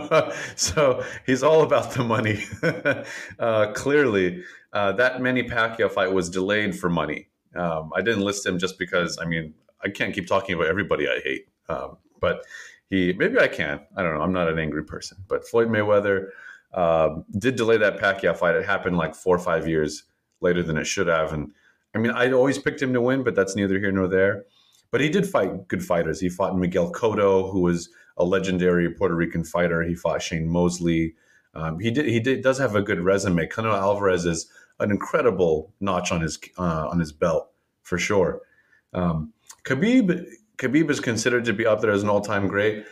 [SPEAKER 2] so he's all about the money. uh, clearly, uh, that Manny Pacquiao fight was delayed for money. Um, I didn't list him just because. I mean, I can't keep talking about everybody I hate, um, but he maybe I can. I don't know. I'm not an angry person, but Floyd Mayweather um, did delay that Pacquiao fight. It happened like four or five years later than it should have, and I mean, I always picked him to win, but that's neither here nor there. But he did fight good fighters. He fought Miguel Cotto, who was a legendary Puerto Rican fighter. He fought Shane Mosley. Um, he did. He did, does have a good resume. Canelo Alvarez is an incredible notch on his uh, on his belt for sure. Um, Khabib Khabib is considered to be up there as an all time great.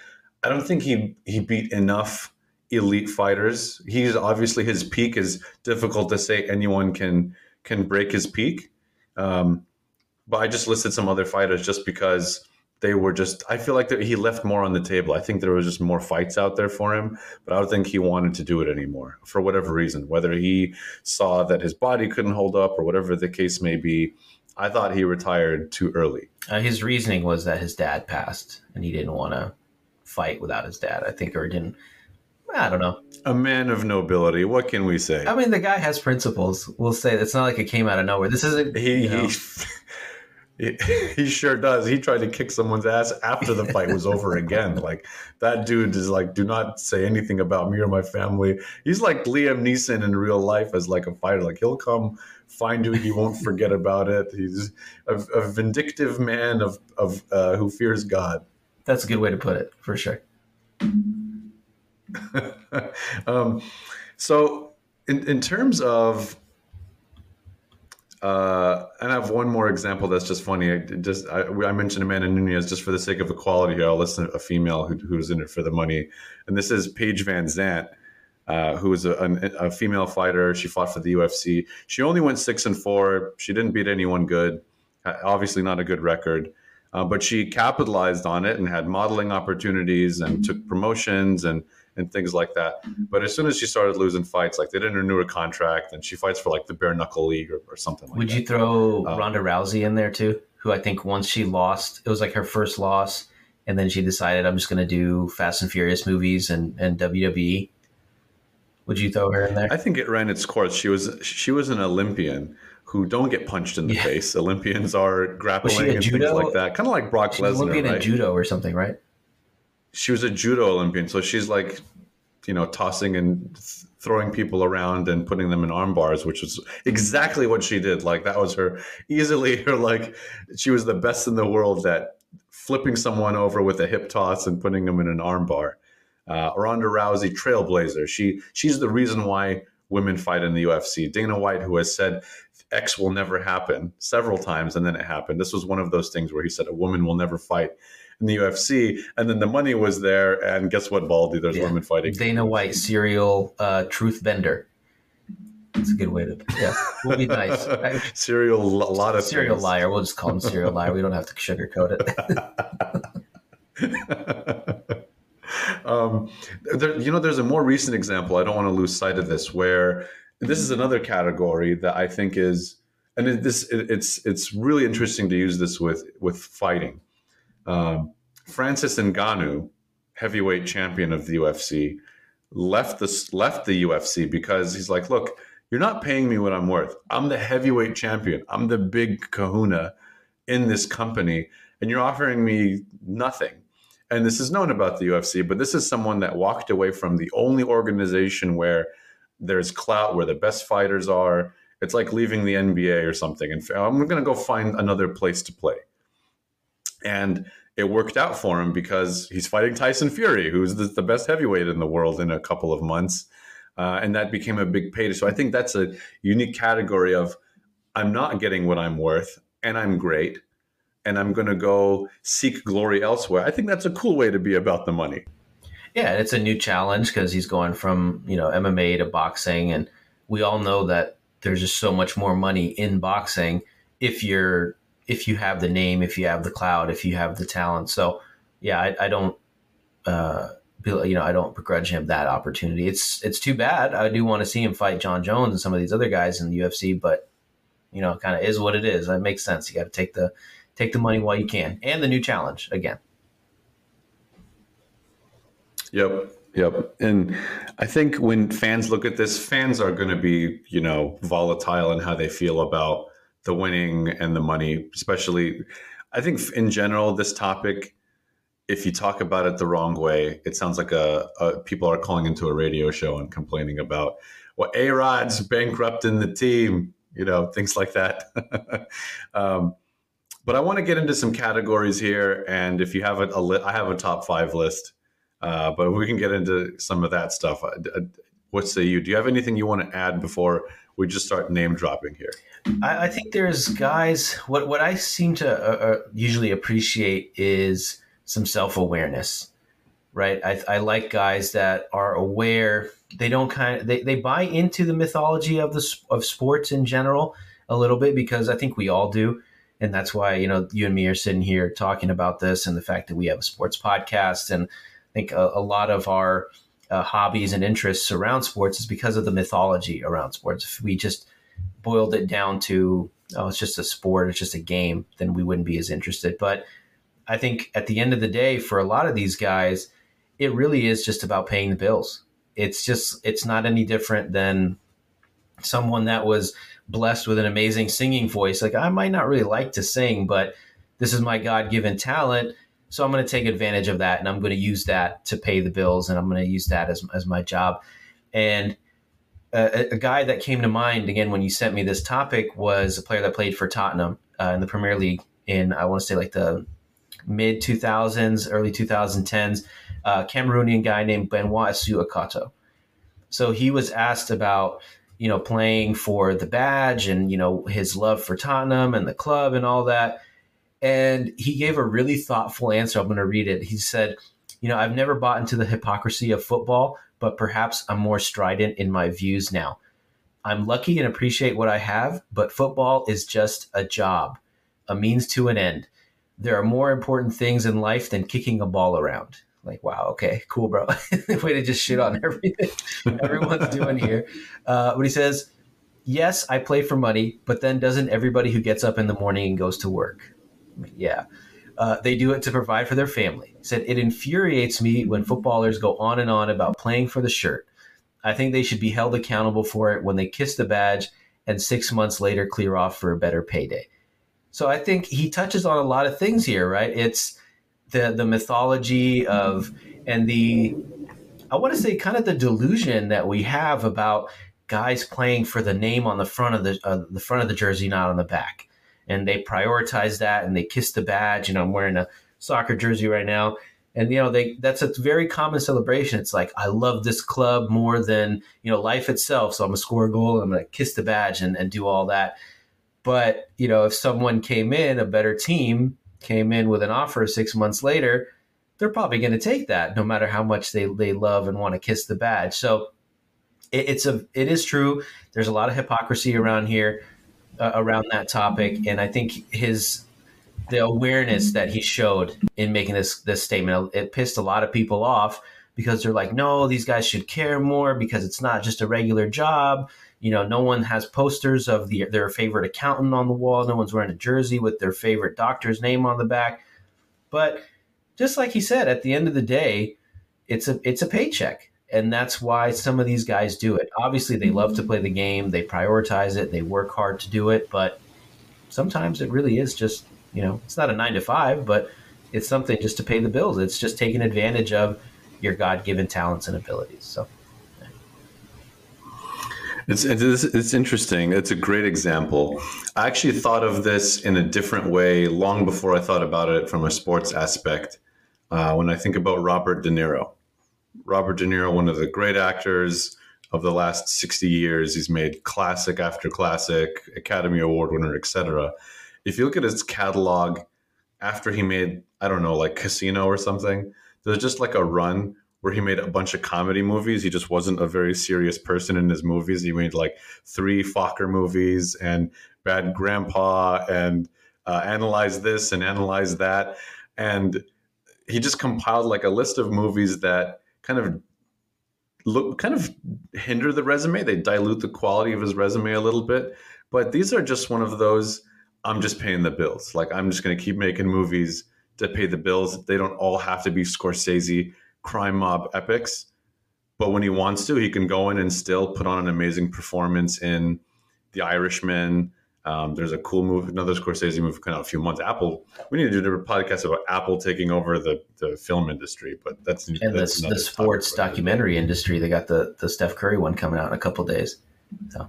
[SPEAKER 2] I don't think he he beat enough elite fighters. He's obviously his peak is difficult to say anyone can can break his peak. Um, but I just listed some other fighters just because they were just. I feel like he left more on the table. I think there was just more fights out there for him, but I don't think he wanted to do it anymore for whatever reason. Whether he saw that his body couldn't hold up or whatever the case may be, I thought he retired too early.
[SPEAKER 3] Uh, his reasoning was that his dad passed and he didn't want to fight without his dad. I think, or didn't. I don't know.
[SPEAKER 2] A man of nobility. What can we say?
[SPEAKER 3] I mean, the guy has principles. We'll say it's not like it came out of nowhere. This isn't.
[SPEAKER 2] he,
[SPEAKER 3] you know,
[SPEAKER 2] he he sure does. He tried to kick someone's ass after the fight was over again. Like that dude is like, do not say anything about me or my family. He's like Liam Neeson in real life as like a fighter. Like he'll come find you. He won't forget about it. He's a, a vindictive man of of uh, who fears God.
[SPEAKER 3] that's a good way to put it, for sure.
[SPEAKER 2] um, so in in terms of uh, and I have one more example that's just funny. I just I, I, mentioned Amanda Nunes just for the sake of equality here. I'll listen to a female who, who's in it for the money, and this is Paige VanZant, uh, who is a, a, a, female fighter. She fought for the UFC. She only went six and four. She didn't beat anyone good. Obviously, not a good record, uh, but she capitalized on it and had modeling opportunities and took promotions and and things like that. But as soon as she started losing fights, like they didn't renew her contract, and she fights for like the bare knuckle league or, or something like
[SPEAKER 3] Would
[SPEAKER 2] that.
[SPEAKER 3] you throw um, Ronda Rousey in there too? Who I think once she lost, it was like her first loss, and then she decided I'm just going to do Fast and Furious movies and and WWE. Would you throw her in there?
[SPEAKER 2] I think it ran its course. She was she was an Olympian who don't get punched in the yeah. face. Olympians are grappling and
[SPEAKER 3] judo?
[SPEAKER 2] things like that, kind of like Brock
[SPEAKER 3] She's
[SPEAKER 2] Lesnar.
[SPEAKER 3] Olympian
[SPEAKER 2] right?
[SPEAKER 3] in judo or something, right?
[SPEAKER 2] She was a judo Olympian, so she's like, you know, tossing and th- throwing people around and putting them in arm bars, which was exactly what she did. Like that was her easily her like she was the best in the world at flipping someone over with a hip toss and putting them in an arm bar. Uh, Ronda Rousey, trailblazer. She she's the reason why women fight in the UFC. Dana White, who has said X will never happen several times, and then it happened. This was one of those things where he said a woman will never fight in the UFC, and then the money was there, and guess what, Baldy? There's
[SPEAKER 3] Yeah.
[SPEAKER 2] women fighting.
[SPEAKER 3] Dana White, serial uh, truth vendor. That's a good way to. Yeah, we'll be nice.
[SPEAKER 2] Serial, a lot of
[SPEAKER 3] serial
[SPEAKER 2] things.
[SPEAKER 3] liar. We'll just call him serial liar. We don't have to sugarcoat it.
[SPEAKER 2] um, there, you know, there's a more recent example. I don't want to lose sight of this, where this is another category that I think is, and it, this it, it's it's really interesting to use this with with fighting. Um, Francis Ngannou, heavyweight champion of the UFC, left the left the UFC because he's like, look, you're not paying me what I'm worth. I'm the heavyweight champion. I'm the big kahuna in this company, and you're offering me nothing and this is known about the UFC, but this is someone that walked away from the only organization where there's clout, where the best fighters are. It's like leaving the NBA or something, and I'm going to go find another place to play. And it worked out for him because he's fighting Tyson Fury, who's the, the best heavyweight in the world in a couple of months. Uh, and that became a big payday. So I think that's a unique category of I'm not getting what I'm worth, and I'm great and I'm going to go seek glory elsewhere. I think that's a cool way to be about the money.
[SPEAKER 3] Yeah, it's a new challenge because he's going from you know MMA to boxing, and we all know that there's just so much more money in boxing if you're if you have the name, if you have the cloud, if you have the talent. So yeah, I, I don't. Uh, you know, I don't begrudge him that opportunity. It's it's too bad. I do want to see him fight Jon Jones and some of these other guys in the UFC, but you know, kind of is what it is. That makes sense. You got to take the take the money while you can, and the new challenge again.
[SPEAKER 2] Yep. Yep. And I think when fans look at this, fans are going to be, you know, volatile in how they feel about the winning and the money, especially. I think in general, this topic, if you talk about it the wrong way, it sounds like a, a people are calling into a radio show and complaining about, well, A Rod's bankrupting the team, you know, things like that. um, but I want to get into some categories here, and if you have a, a li- I have a top five list, uh, but we can get into some of that stuff. Uh, uh, what say you? Do you have anything you want to add before we just start name dropping here?
[SPEAKER 3] I, I think there's guys. What what I seem to uh, uh usually appreciate is some self awareness, right? I, I like guys that are aware. They don't kind of they, they buy into the mythology of the of sports in general a little bit because I think we all do and that's why you know you and me are sitting here talking about this and the fact that we have a sports podcast and i think a, a lot of our uh, hobbies and interests around sports is because of the mythology around sports if we just boiled it down to oh it's just a sport it's just a game then we wouldn't be as interested but i think at the end of the day for a lot of these guys it really is just about paying the bills it's just it's not any different than someone that was blessed with an amazing singing voice. Like I might not really like to sing, but this is my God given talent. So I'm going to take advantage of that and I'm going to use that to pay the bills and I'm going to use that as, as my job. And a, a, guy that came to mind again when you sent me this topic was a player that played for Tottenham uh, in the Premier League in, I want to say like the mid 2000s, early 2010s, uh, Cameroonian guy named Benoit Assou-Ekotto. So he was asked about you know, playing for the badge and, you know, his love for Tottenham and the club and all that. And he gave a really thoughtful answer. I'm going to read it. He said, You know, I've never bought into the hypocrisy of football, but perhaps I'm more strident in my views now. I'm lucky and appreciate what I have, but football is just a job, a means to an end. There are more important things in life than kicking a ball around like wow okay cool bro way to just shit on everything everyone's doing here uh, but he says yes i play for money but then doesn't everybody who gets up in the morning and goes to work yeah. Uh, they do it to provide for their family. He said it infuriates me when footballers go on and on about playing for the shirt. I think they should be held accountable for it when they kiss the badge and six months later clear off for a better payday. So i think he touches on a lot of things here right? It's the the mythology of and the I want to say kind of the delusion that we have about guys playing for the name on the front of the uh, the front of the jersey, not on the back, and they prioritize that and they kiss the badge. And I'm wearing a soccer jersey right now, and you know they that's a very common celebration. It's like I love this club more than you know life itself, so I'm gonna score a goal, I'm gonna kiss the badge and, and do all that. But you know, if someone came in a better team came in with an offer six months later, they're probably going to take that, no matter how much they they love and want to kiss the badge. So it, it's a it is true. There's a lot of hypocrisy around here uh, around that topic, and I think his the awareness that he showed in making this this statement it pissed a lot of people off because they're like, no, these guys should care more because it's not just a regular job. You know, no one has posters of the, their favorite accountant on the wall. No one's wearing a jersey with their favorite doctor's name on the back. But just like he said, at the end of the day, it's a it's a paycheck, and that's why some of these guys do it. Obviously, they love to play the game. They prioritize it. They work hard to do it. But sometimes it really is just you know, it's not a nine to five, but it's something just to pay the bills. It's just taking advantage of your God given talents and abilities. So.
[SPEAKER 2] It's, it's, it's interesting. It's a great example. I actually thought of this in a different way long before I thought about it from a sports aspect. Uh, when I think about Robert De Niro, Robert De Niro, one of the great actors of the last 60 years, he's made classic after classic, Academy Award winner, etc. If you look at his catalog after he made, I don't know, like Casino or something, there's just like a run where he made a bunch of comedy movies. He just wasn't a very serious person in his movies. He made like three Focker movies and Bad Grandpa and uh, Analyze This and Analyze That. And he just compiled like a list of movies that kind of look kind of hinder the resume. They dilute the quality of his resume a little bit. But these are just one of those I'm just paying the bills. Like I'm just going to keep making movies to pay the bills. They don't all have to be Scorsese crime mob epics. But when he wants to, he can go in and still put on an amazing performance in The Irishman. Um, there's a cool move, another Scorsese move coming out a few months. Apple. We need to do a podcast about Apple taking over the, the film industry, but that's
[SPEAKER 3] and
[SPEAKER 2] that's
[SPEAKER 3] the, the sports documentary industry. They got the the Steph Curry one coming out in a couple days. So.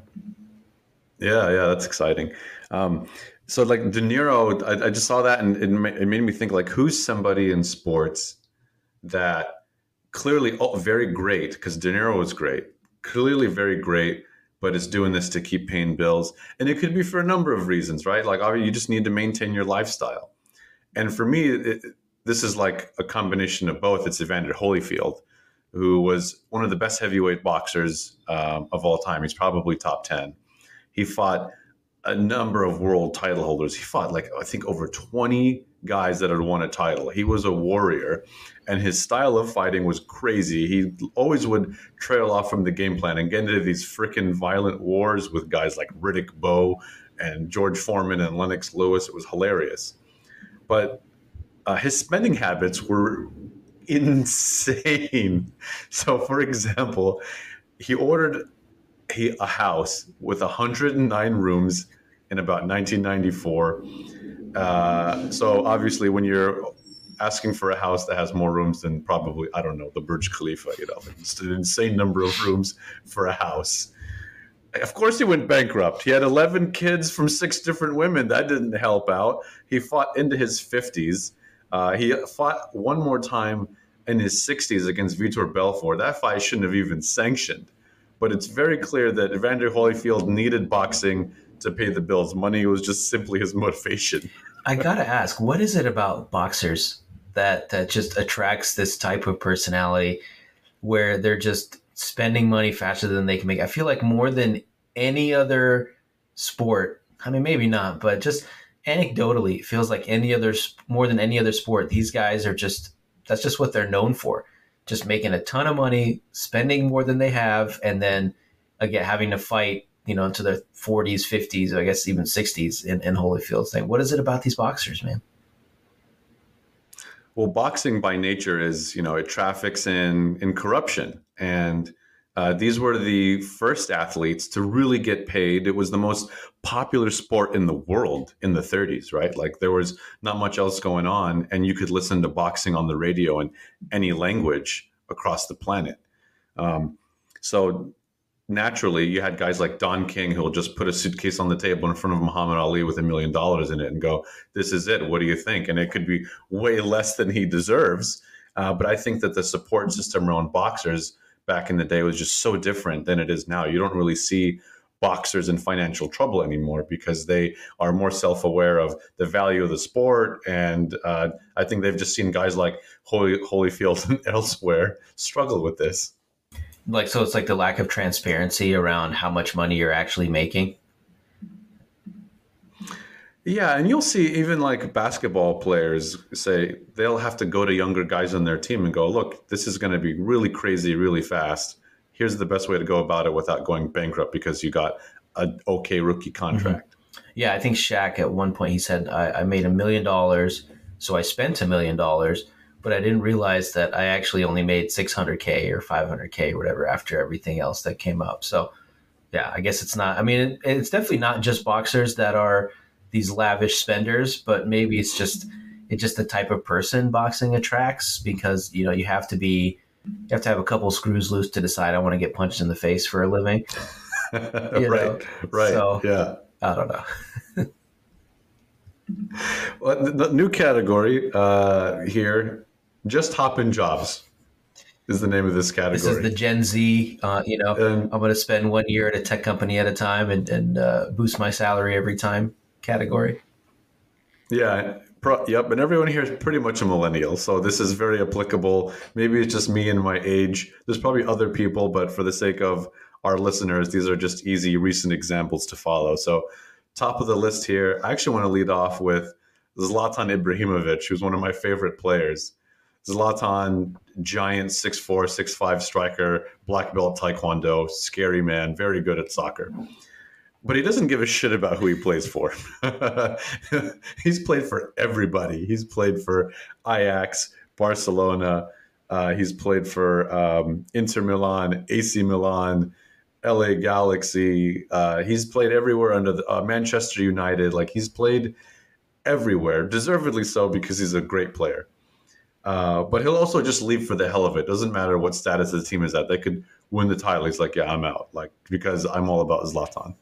[SPEAKER 2] Yeah, yeah, that's exciting. Um, so like De Niro, I, I just saw that and it, it made me think like who's somebody in sports that clearly oh, very great because De Niro was great, clearly very great, but is doing this to keep paying bills, and it could be for a number of reasons, right? Like obviously you just need to maintain your lifestyle, and for me, it, this is like a combination of both. It's Evander Holyfield, who was one of the best heavyweight boxers um, of all time. He's probably top ten. He fought a number of world title holders. He fought like I think over 20 guys that had won a title. He was a warrior and his style of fighting was crazy. He always would trail off from the game plan and get into these freaking violent wars with guys like Riddick Bowe and George Foreman and Lennox Lewis. It was hilarious. But uh, his spending habits were insane. So, for example, he ordered he, a house with 109 rooms in about 1994. Uh, so obviously, when you're asking for a house that has more rooms than probably I don't know the Burj Khalifa, you know, it's an insane number of rooms for a house. Of course, he went bankrupt. He had 11 kids from six different women. That didn't help out. He fought into his 50s. Uh, he fought one more time in his 60s against Vitor Belfort. That fight shouldn't have even sanctioned but it's very clear that Evander Holyfield needed boxing to pay the bills. Money was just simply his motivation.
[SPEAKER 3] I gotta ask, what is it about boxers that that just attracts this type of personality, where they're just spending money faster than they can make? I feel like more than any other sport. I mean, maybe not, but just anecdotally, it feels like any other more than any other sport. These guys are just that's just what they're known for just making a ton of money, spending more than they have, and then again having to fight, you know, into their 40s, 50s, I guess even 60s in, in Holyfield's thing. What is it about these boxers, man?
[SPEAKER 2] Well, boxing by nature is, you know, it traffics in in corruption, and uh, these were the first athletes to really get paid. It was the most popular sport in the world in the 30s, right? Like there was not much else going on, and you could listen to boxing on the radio in any language across the planet. Um, so naturally, you had guys like Don King who'll just put a suitcase on the table in front of Muhammad Ali with a million dollars in it and go, "This is it. What do you think?" And it could be way less than he deserves. Uh, but I think that the support system around boxers back in the day was just so different than it is now. You don't really see boxers in financial trouble anymore because they are more self-aware of the value of the sport. And uh, i think they've just seen guys like Holy, holyfield and elsewhere struggle with this.
[SPEAKER 3] Like so it's like the lack of transparency around how much money you're actually making
[SPEAKER 2] Yeah, and you'll see even like basketball players say they'll have to go to younger guys on their team and go, look, this is going to be really crazy, really fast. Here's the best way to go about it without going bankrupt because you got an okay rookie contract.
[SPEAKER 3] Mm-hmm. Yeah, I think Shaq at one point he said, I, I made a million dollars, so I spent a million dollars, but I didn't realize that I actually only made 600K or 500K or whatever after everything else that came up. So, yeah, I guess it's not, I mean, it, it's definitely not just boxers that are these lavish spenders, but maybe it's just it's just the type of person boxing attracts because you know you have to be you have to have a couple screws loose to decide I want to get punched in the face for a living.
[SPEAKER 2] right, know? right, so, yeah.
[SPEAKER 3] I don't know.
[SPEAKER 2] well, the, the, new category uh, here, just hop in jobs is the name of this category. This
[SPEAKER 3] is the Gen Z. Uh, you know, and, I'm going to spend one year at a tech company at a time and, and uh, boost my salary every time category.
[SPEAKER 2] Yeah. Pro, yep. And everyone here is pretty much a millennial. So this is very applicable. Maybe it's just me and my age. There's probably other people, but for the sake of our listeners, these are just easy, recent examples to follow. So, top of the list here, I actually want to lead off with Zlatan Ibrahimovic, who's one of my favorite players. Zlatan, giant 6'4, 6'5 striker, black belt taekwondo, scary man, very good at soccer but he doesn't give a shit about who he plays for. he's played for everybody. He's played for Ajax, Barcelona. Uh, he's played for um, Inter Milan, AC Milan, LA Galaxy. Uh, he's played everywhere under the, uh, Manchester United. Like he's played everywhere, deservedly so because he's a great player. Uh, but he'll also just leave for the hell of it. Doesn't matter what status the team is at. They could win the title. He's like, yeah, I'm out. Like because I'm all about Zlatan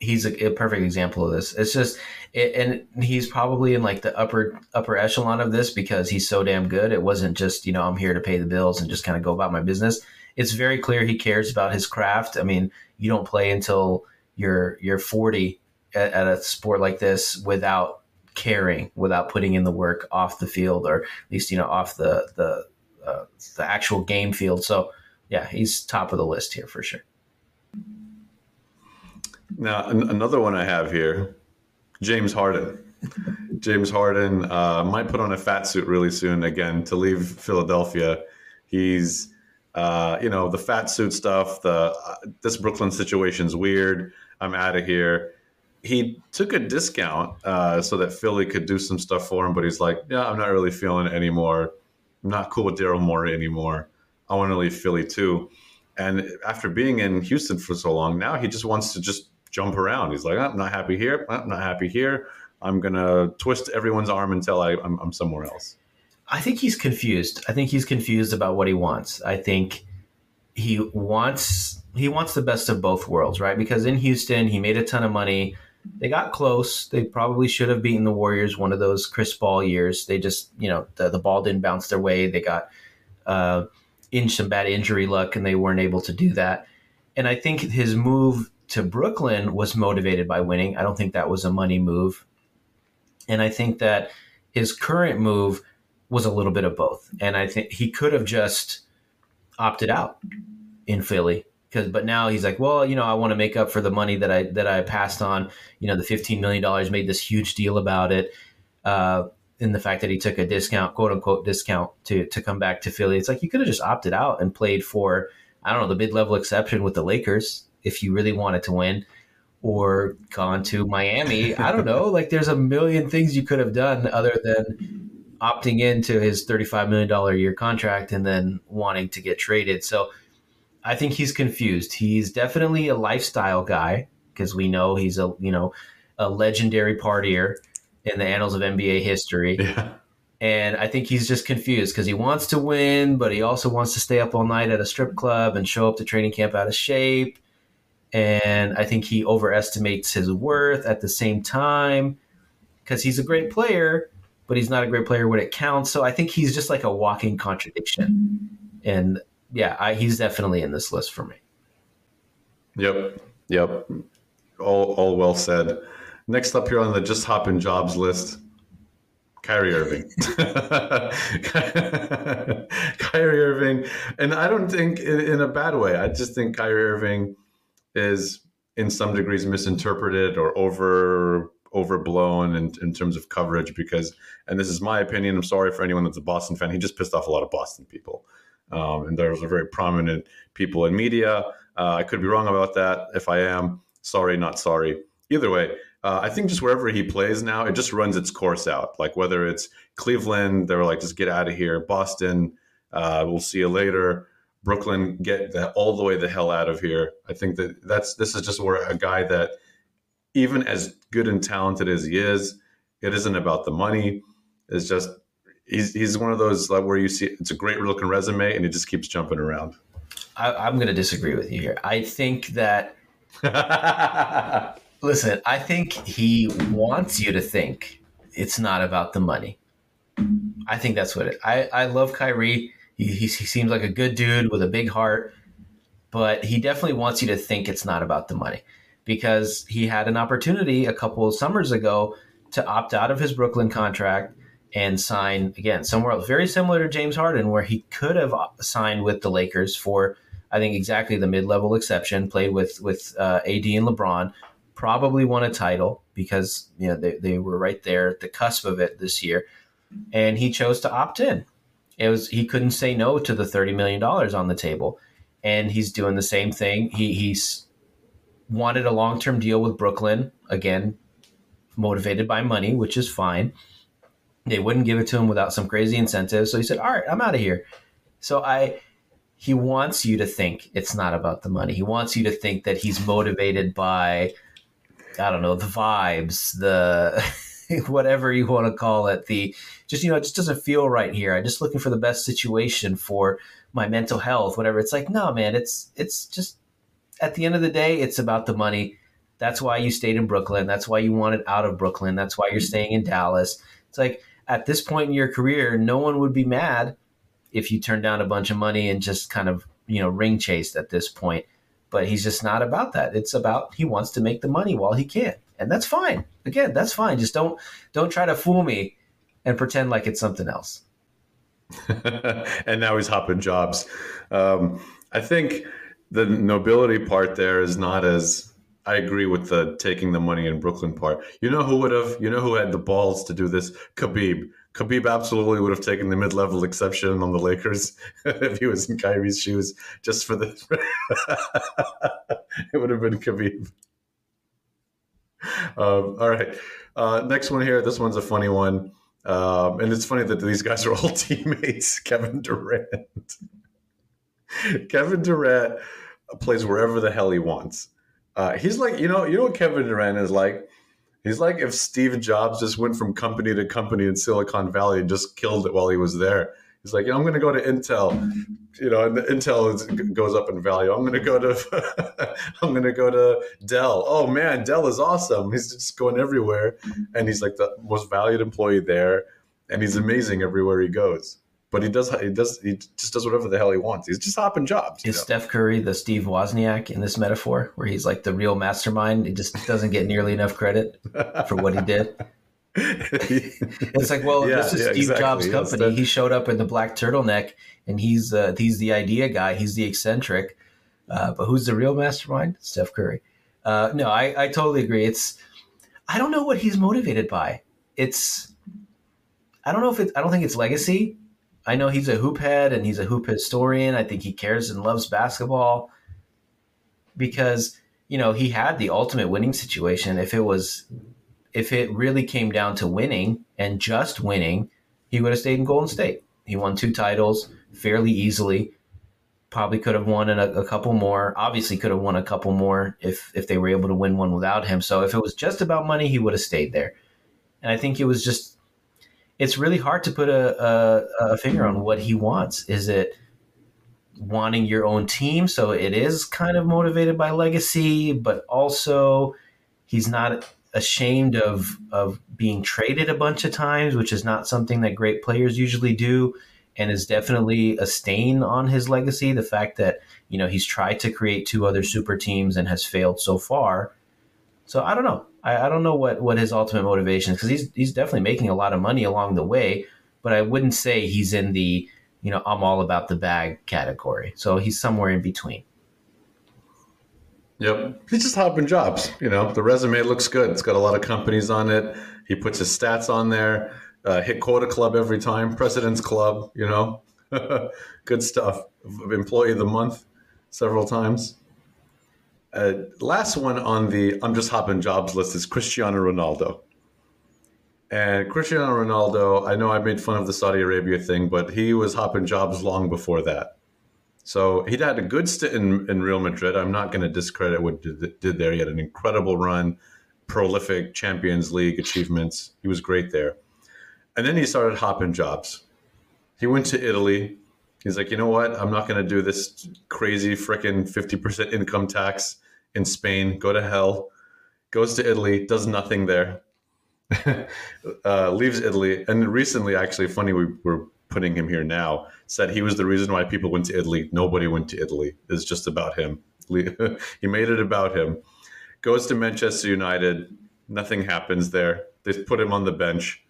[SPEAKER 3] he's a, a, perfect example of this. It's just, it, and he's probably in like the upper upper echelon of this because he's so damn good. It wasn't just you know I'm here to pay the bills and just kind of go about my business. It's very clear he cares about his craft. I mean, you don't play until you're you're 40 at, at a sport like this without caring, without putting in the work off the field or at least you know off the the uh, the actual game field. So yeah, he's top of the list here for sure.
[SPEAKER 2] Now, an- another one I have here, James Harden. James Harden uh, might put on a fat suit really soon again to leave Philadelphia. He's, uh, you know, the fat suit stuff. The uh, this Brooklyn situation's weird. I'm out of here. He took a discount uh, so that Philly could do some stuff for him, but he's like, yeah, I'm not really feeling it anymore. I'm not cool with Daryl Morey anymore. I want to leave Philly too. And after being in Houston for so long, now he just wants to just jump around. He's like, I'm not happy here. I'm not happy here. I'm gonna twist everyone's arm until I, I'm, I'm somewhere else.
[SPEAKER 3] I think he's confused. I think he's confused about what he wants. I think he wants he wants the best of both worlds, right? Because in Houston, he made a ton of money. They got close. They probably should have beaten the Warriors one of those Chris Paul years. They just, you know, the, the ball didn't bounce their way. They got uh, in some bad injury luck, and they weren't able to do that. And I think his move to Brooklyn was motivated by winning. I don't think that was a money move. And I think that his current move was a little bit of both. And I think he could have just opted out in Philly because but now he's like, well, you know, I want to make up for the money that I that I passed on. You know, the fifteen million dollars made this huge deal about it. Uh, in the fact that he took a discount, quote unquote discount to to come back to Philly. It's like you could have just opted out and played for I don't know the mid level exception with the Lakers if you really wanted to win or gone to Miami. I don't know. Like there's a million things you could have done other than opting into his $35 million a year contract and then wanting to get traded. So I think he's confused. He's definitely a lifestyle guy because we know he's a, you know, a legendary partier in the annals of NBA history. Yeah. And I think he's just confused because he wants to win, but he also wants to stay up all night at a strip club and show up to training camp out of shape and I think he overestimates his worth at the same time because he's a great player, but he's not a great player when it counts. So I think he's just like a walking contradiction. And yeah, I, he's definitely in this list for me.
[SPEAKER 2] Yep. Yep. All, all well said. Next up here on the just hop in jobs list, Kyrie Irving. Kyrie Irving. And I don't think in, in a bad way. I just think Kyrie Irving is in some degrees misinterpreted or over overblown in, in terms of coverage because, and this is my opinion. I'm sorry for anyone that's a Boston fan. He just pissed off a lot of Boston people, um, and there's a very prominent people in media. Uh, I could be wrong about that. If I am, sorry, not sorry. Either way, uh, I think just wherever he plays now, it just runs its course out. Like whether it's Cleveland, they were like, just get out of here. Boston, uh, we'll see you later. Brooklyn, get the, all the way the hell out of here. I think that that's this is just where a guy that even as good and talented as he is, it isn't about the money. It's just he's he's one of those like where you see it's a great looking resume and he just keeps jumping around.
[SPEAKER 3] I, am going to disagree with you here. I think that. listen, I think he wants you to think it's not about the money. I think that's what it. I I love Kyrie. He, he, seems like a good dude with a big heart, but he definitely wants you to think it's not about the money because he had an opportunity a couple of summers ago to opt out of his Brooklyn contract and sign again somewhere else, very similar to James Harden, where he could have signed with the Lakers for I think exactly the mid-level exception. Played with with uh, AD and LeBron, probably won a title because you know they, they were right there at the cusp of it this year, and he chose to opt in. It was he couldn't say no to the thirty million dollars on the table, and he's doing the same thing. He he's wanted a long term deal with Brooklyn, again, motivated by money, which is fine. They wouldn't give it to him without some crazy incentive. So he said, All right, I'm out of here. So I he wants you to think it's not about the money. He wants you to think that he's motivated by I don't know, the vibes, the whatever you want to call it, the just you know, it just doesn't feel right here. I'm just looking for the best situation for my mental health, whatever. It's like, no, man, it's it's just at the end of the day, it's about the money. That's why you stayed in Brooklyn. That's why you wanted out of Brooklyn. That's why you're mm-hmm. staying in Dallas. It's like at this point in your career, no one would be mad if you turned down a bunch of money and just kind of, you know, ring chased at this point. But he's just not about that. It's about he wants to make the money while he can. And that's fine. Again, that's fine. Just don't don't try to fool me and pretend like it's something else.
[SPEAKER 2] and now he's hopping jobs. Um, I think the nobility part there is not as I agree with the taking the money in Brooklyn part. You know who would have? You know who had the balls to do this? Khabib. Khabib absolutely would have taken the mid-level exception on the Lakers if he was in Kyrie's shoes, just for the. it would have been Khabib. Um, all right, uh, next one here. This one's a funny one, um, and it's funny that these guys are all teammates. Kevin Durant. Kevin Durant plays wherever the hell he wants. Uh, he's like, you know, you know what Kevin Durant is like. He's like if Steve Jobs just went from company to company in Silicon Valley and just killed it while he was there. He's like, I'm going to go to Intel, you know, and Intel is, goes up in value. I'm going to go to, I'm going to go to Dell. Oh man, Dell is awesome. He's just going everywhere, and he's like the most valued employee there, and he's amazing everywhere he goes but he does he does he just does whatever the hell he wants. He's just hopping jobs.
[SPEAKER 3] Is know? Steph Curry the Steve Wozniak in this metaphor, where he's like the real mastermind? He just doesn't get nearly enough credit for what he did. it's like, well, yeah, this is yeah, Steve exactly. Jobs' company. He showed up in the black turtleneck, and he's uh, he's the idea guy. He's the eccentric. Uh, but who's the real mastermind? Steph Curry. Uh, no, I, I totally agree. It's I don't know what he's motivated by. It's I don't know if it's I don't think it's legacy. I know he's a hoop head and he's a hoop historian. I think he cares and loves basketball because you know he had the ultimate winning situation. If it was, if it really came down to winning and just winning, he would have stayed in Golden State. He won two titles fairly easily. Probably could have won a, a couple more. Obviously, could have won a couple more if if they were able to win one without him. So if it was just about money, he would have stayed there. And I think it was just it's really hard to put a, a, a finger on what he wants. Is it wanting your own team? So it is kind of motivated by legacy, but also he's not ashamed of of being traded a bunch of times, which is not something that great players usually do, and is definitely a stain on his legacy. The fact that you know he's tried to create two other super teams and has failed so far. So I don't know. I, I don't know what, what his ultimate motivation is because he's he's definitely making a lot of money along the way, but I wouldn't say he's in the you know I'm all about the bag category. So he's somewhere in between.
[SPEAKER 2] Yep. He's just hopping jobs. You know, the resume looks good. It's got a lot of companies on it. He puts his stats on there. Uh, hit quota club every time. President's club. You know, good stuff. Employee of the month several times. Uh, last one on the I'm just hopping jobs list is Cristiano Ronaldo. And Cristiano Ronaldo, I know I made fun of the Saudi Arabia thing, but he was hopping jobs long before that. So he'd had a good stint in, in Real Madrid. I'm not going to discredit what did, did there. He had an incredible run, prolific Champions League achievements. He was great there. And then he started hopping jobs. He went to Italy. He's like, you know what? I'm not going to do this crazy freaking 50% income tax in Spain. Go to hell. Goes to Italy, does nothing there. uh, leaves Italy. And recently, actually, funny, we were putting him here now, said he was the reason why people went to Italy. Nobody went to Italy. It's just about him. he made it about him. Goes to Manchester United. Nothing happens there. They put him on the bench.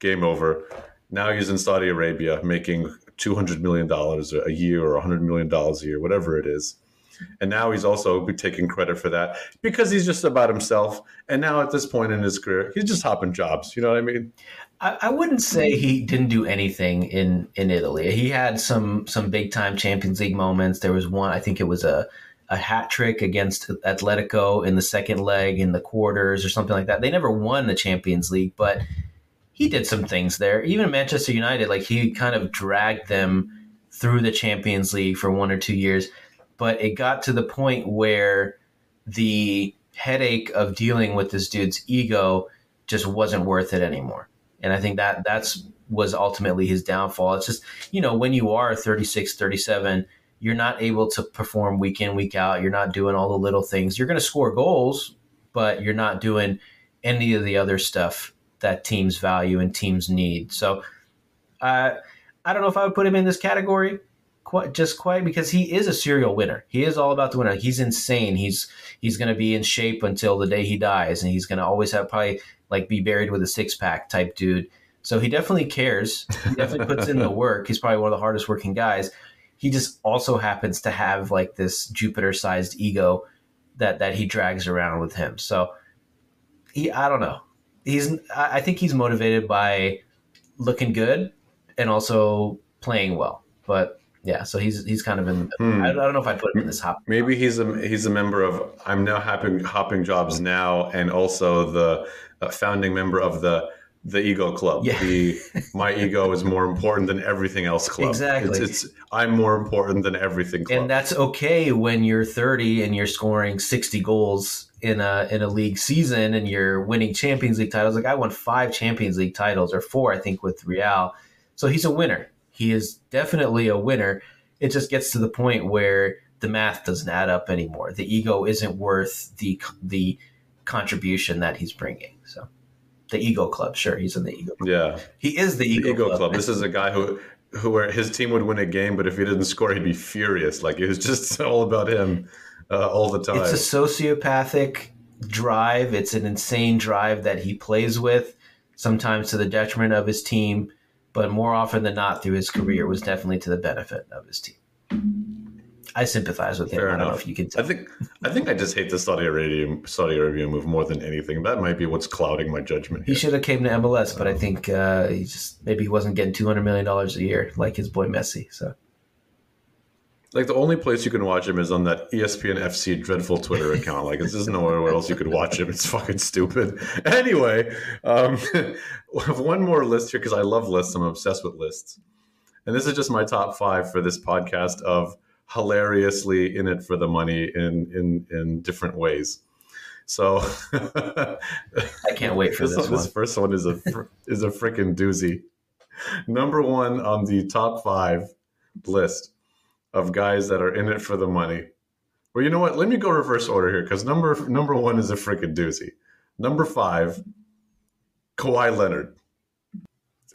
[SPEAKER 2] Game over. Now he's in Saudi Arabia making $200 million a year or $100 million a year, whatever it is. And now he's also taking credit for that because he's just about himself. And now at this point in his career, he's just hopping jobs. You know what I mean?
[SPEAKER 3] I, I wouldn't say he didn't do anything in in Italy. He had some some big time Champions League moments. There was one, I think it was a a hat trick against Atletico in the second leg in the quarters or something like that. They never won the Champions League, but he did some things there. Even Manchester United, like he kind of dragged them through the Champions League for one or two years. But it got to the point where the headache of dealing with this dude's ego just wasn't worth it anymore. And I think that that's was ultimately his downfall. It's just, you know, when you are 36, 37, you're not able to perform week in, week out. You're not doing all the little things. You're going to score goals, but you're not doing any of the other stuff that teams value and teams need. So, uh, I don't know if I would put him in this category quite just quite because he is a serial winner. He is all about the winner. He's insane. He's he's going to be in shape until the day he dies, and he's going to always have probably like be buried with a six pack type dude. So he definitely cares. He definitely puts in the work. He's probably one of the hardest working guys. He just also happens to have like this Jupiter sized ego that that he drags around with him. So he I don't know. He's I think he's motivated by looking good and also playing well. But yeah, so he's he's kind of in. Hmm. I, don't know if I put him in this hop.
[SPEAKER 2] Maybe he's a he's a member of. I'm now hopping hopping jobs now, and also the uh, founding member of the the ego club. Yeah. The my ego is more important than everything else club.
[SPEAKER 3] Exactly.
[SPEAKER 2] It's, it's, I'm more important than everything club.
[SPEAKER 3] And that's okay when you're 30 and you're scoring 60 goals in a in a league season and you're winning Champions League titles. Like I won five Champions League titles or four, I think, with Real. So he's a winner. He is definitely a winner. It just gets to the point where the math doesn't add up anymore. The ego isn't worth the the contribution that he's bringing. So, the ego club, sure, he's in the ego.
[SPEAKER 2] Club. Yeah,
[SPEAKER 3] he is the ego, the ego club. club.
[SPEAKER 2] This is a guy who who where his team would win a game, but if he didn't score, he'd be furious. Like it was just all about him uh, all the time.
[SPEAKER 3] It's a sociopathic drive. It's an insane drive that he plays with, sometimes to the detriment of his team but more often than not through his career was definitely to the benefit of his team. I sympathize with him. Fair I don't enough. know if you can.
[SPEAKER 2] Tell. I think I think I just hate the Saudi Arabia Saudi Arabia move more than anything. That might be what's clouding my judgment.
[SPEAKER 3] Here. He should have came to MLS, but I think uh, he just maybe he wasn't getting two hundred million dollars a year like his boy Messi. So
[SPEAKER 2] like the only place you can watch him is on that ESPN FC dreadful Twitter account. Like there's nowhere else you could watch him. It's fucking stupid. Anyway, um, we have one more list here because I love lists. I'm obsessed with lists, and this is just my top five for this podcast of hilariously in it for the money in in in different ways. So
[SPEAKER 3] I can't wait for this. This,
[SPEAKER 2] one. this first one is a is a freaking doozy. Number one on the top five list of guys that are in it for the money. Well, you know what? Let me go reverse order here because number number one is a freaking doozy. Number five, Kawhi Leonard.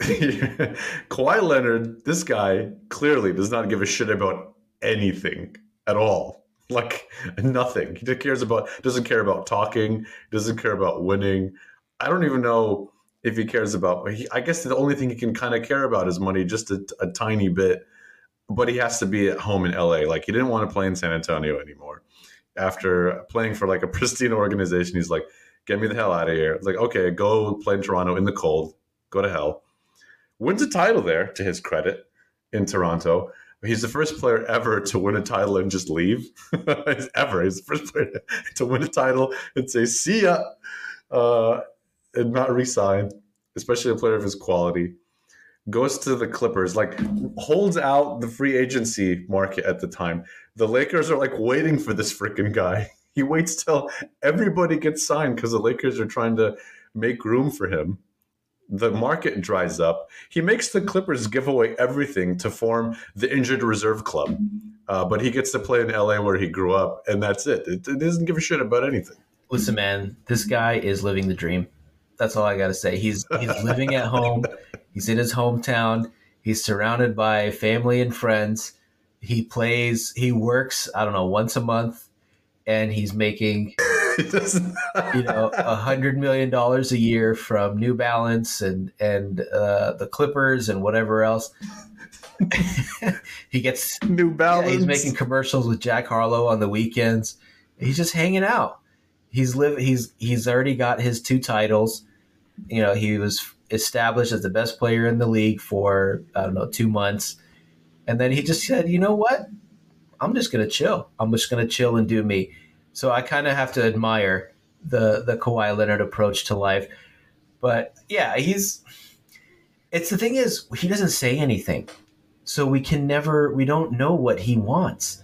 [SPEAKER 2] Kawhi Leonard, this guy clearly does not give a shit about anything at all. Like nothing. He cares about doesn't care about talking, doesn't care about winning. I don't even know if he cares about. He, I guess the only thing he can kind of care about is money, just a, a tiny bit but he has to be at home in LA. Like he didn't want to play in San Antonio anymore. after playing for like a pristine organization. He's like, "Get me the hell out of here!" It's like, okay, go play in Toronto in the cold. Go to hell. Wins a title there, to his credit, in Toronto. He's the first player ever to win a title and just leave. ever. He's the first player to win a title and say, see ya, uh, and not resign, especially a player of his quality. Goes to the Clippers, like holds out the free agency market at the time. The Lakers are like waiting for this freaking guy. He waits till everybody gets signed because the Lakers are trying to make room for him the market dries up. He makes the Clippers give away everything to form the injured reserve club. Uh, but he gets to play in LA where he grew up, and that's it. it. It doesn't give a shit about anything.
[SPEAKER 3] Listen, man, this guy is living the dream. That's all I got to say. He's he's living at home. He's in his hometown. He's surrounded by family and friends. He plays. He works. I don't know once a month, and he's making you know, a hundred million dollars a year from New Balance and and uh, the Clippers and whatever else. he gets
[SPEAKER 2] New Balance.
[SPEAKER 3] Yeah, he's making commercials with Jack Harlow on the weekends. He's just hanging out. He's live. He's he's already got his two titles. You know, he was established as the best player in the league for I don't know two months, and then he just said, "You know what? I'm just gonna chill. I'm just gonna chill and do me." So I kind of have to admire the the Kawhi Leonard approach to life. But yeah, he's. It's the thing is he doesn't say anything, so we can never we don't know what he wants.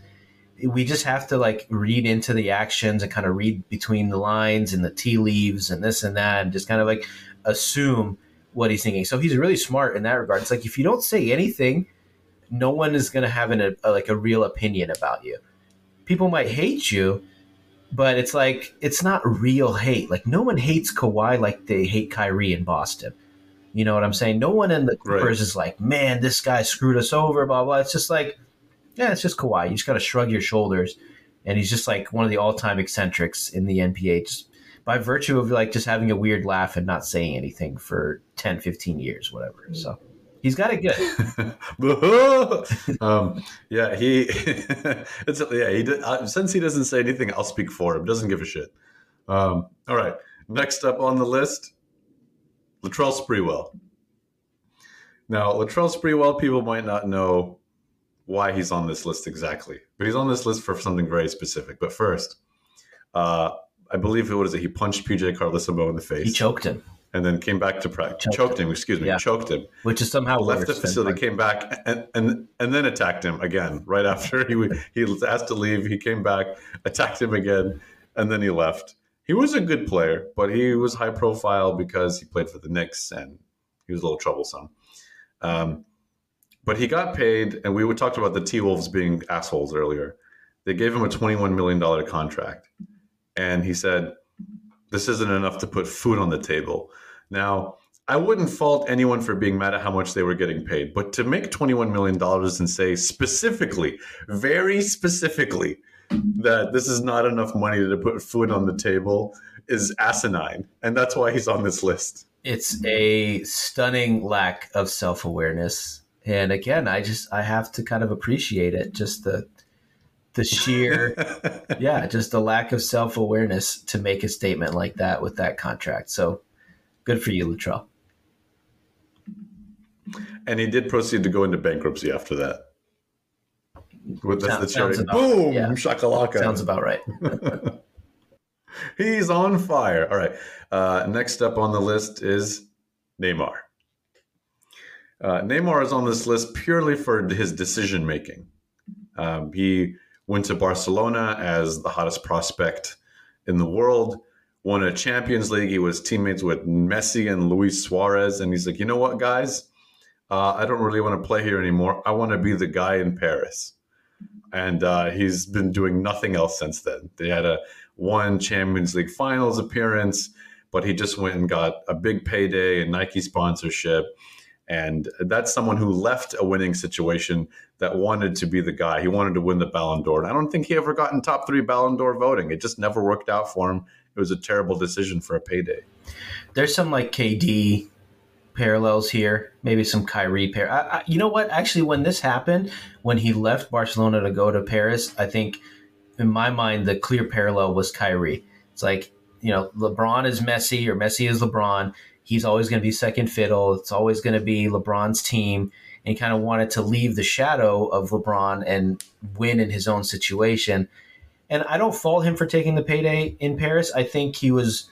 [SPEAKER 3] We just have to like read into the actions and kind of read between the lines and the tea leaves and this and that and just kind of like assume what he's thinking. So he's really smart in that regard. It's like if you don't say anything, no one is going to have an, a, like a real opinion about you. People might hate you, but it's like it's not real hate. Like no one hates Kawhi like they hate Kyrie in Boston. You know what I'm saying? No one in the Clippers right. is like, man, this guy screwed us over, blah blah. It's just like, yeah, it's just Kawhi. You just got to shrug your shoulders, and he's just like one of the all-time eccentrics in the NBA, just by virtue of like just having a weird laugh and not saying anything for 10, 15 years, whatever. So. He's got it
[SPEAKER 2] good. um, yeah, he. it's yeah. He did, uh, since he doesn't say anything, I'll speak for him. Doesn't give a shit. Um, all right. Next up on the list, Latrell Sprewell. Now, Latrell Sprewell, people might not know why he's on this list exactly, but he's on this list for something very specific. But first, uh, I believe it was it he punched PJ Carlesimo in the face.
[SPEAKER 3] He choked him
[SPEAKER 2] and then came back to practice. Choked, choked him. Excuse me, yeah. choked him.
[SPEAKER 3] Which is somehow
[SPEAKER 2] left the facility, came back, and, and and then attacked him again. Right after he he was asked to leave, he came back, attacked him again, and then he left. He was a good player, but he was high profile because he played for the Knicks and he was a little troublesome. Um, but he got paid, and we talked about the T Wolves being assholes earlier. They gave him a $21 million contract. And he said, This isn't enough to put food on the table. Now, I wouldn't fault anyone for being mad at how much they were getting paid, but to make $21 million and say specifically, very specifically, that this is not enough money to put food on the table is asinine. And that's why he's on this list.
[SPEAKER 3] It's a stunning lack of self awareness. And again, I just I have to kind of appreciate it. Just the the sheer yeah, just the lack of self awareness to make a statement like that with that contract. So Good for you, Latrell.
[SPEAKER 2] And he did proceed to go into bankruptcy after that. With the, sounds, the about, boom, yeah. shakalaka.
[SPEAKER 3] Sounds about right.
[SPEAKER 2] He's on fire. All right. Uh, next up on the list is Neymar. Uh, Neymar is on this list purely for his decision making. Um, he went to Barcelona as the hottest prospect in the world won a Champions League. He was teammates with Messi and Luis Suarez. And he's like, you know what, guys? Uh, I don't really want to play here anymore. I want to be the guy in Paris. And uh, he's been doing nothing else since then. They had a one Champions League finals appearance, but he just went and got a big payday and Nike sponsorship. And that's someone who left a winning situation that wanted to be the guy. He wanted to win the Ballon d'Or. And I don't think he ever got in top three Ballon d'Or voting. It just never worked out for him it was a terrible decision for a payday.
[SPEAKER 3] There's some like KD parallels here, maybe some Kyrie pair. I, I, you know what? Actually, when this happened, when he left Barcelona to go to Paris, I think in my mind, the clear parallel was Kyrie. It's like, you know, LeBron is Messi or Messi is LeBron. He's always going to be second fiddle. It's always going to be LeBron's team. And kind of wanted to leave the shadow of LeBron and win in his own situation. And I don't fault him for taking the payday in Paris. I think he was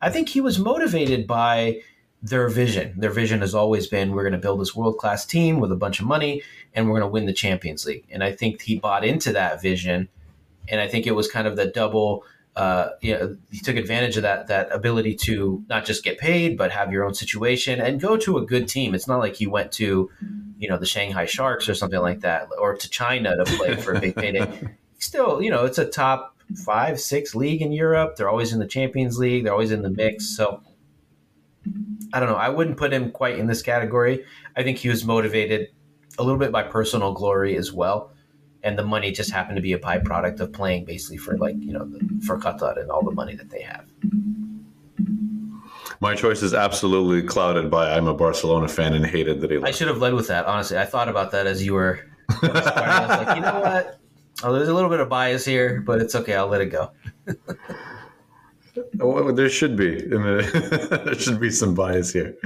[SPEAKER 3] I think he was motivated by their vision. Their vision has always been we're going to build this world class team with a bunch of money and we're going to win the Champions League. And I think he bought into that vision. And I think it was kind of the double. Uh, you know, he took advantage of that that ability to not just get paid, but have your own situation and go to a good team. It's not like he went to, you know, the Shanghai Sharks or something like that, or to China to play for a big payday. Still, you know, it's a top five, six league in Europe. They're always in the Champions League. They're always in the mix. So I don't know. I wouldn't put him quite in this category. I think he was motivated a little bit by personal glory as well. And the money just happened to be a byproduct of playing basically for like, you know, the, for Qatar and all the money that they have.
[SPEAKER 2] My choice is absolutely clouded by I'm a Barcelona fan and hated that he left.
[SPEAKER 3] I should have led with that, honestly. I thought about that as you were. I was like, you know what? Oh, there's a little bit of bias here, but it's okay. I'll let it go.
[SPEAKER 2] well, there should be. The, there should be some bias here.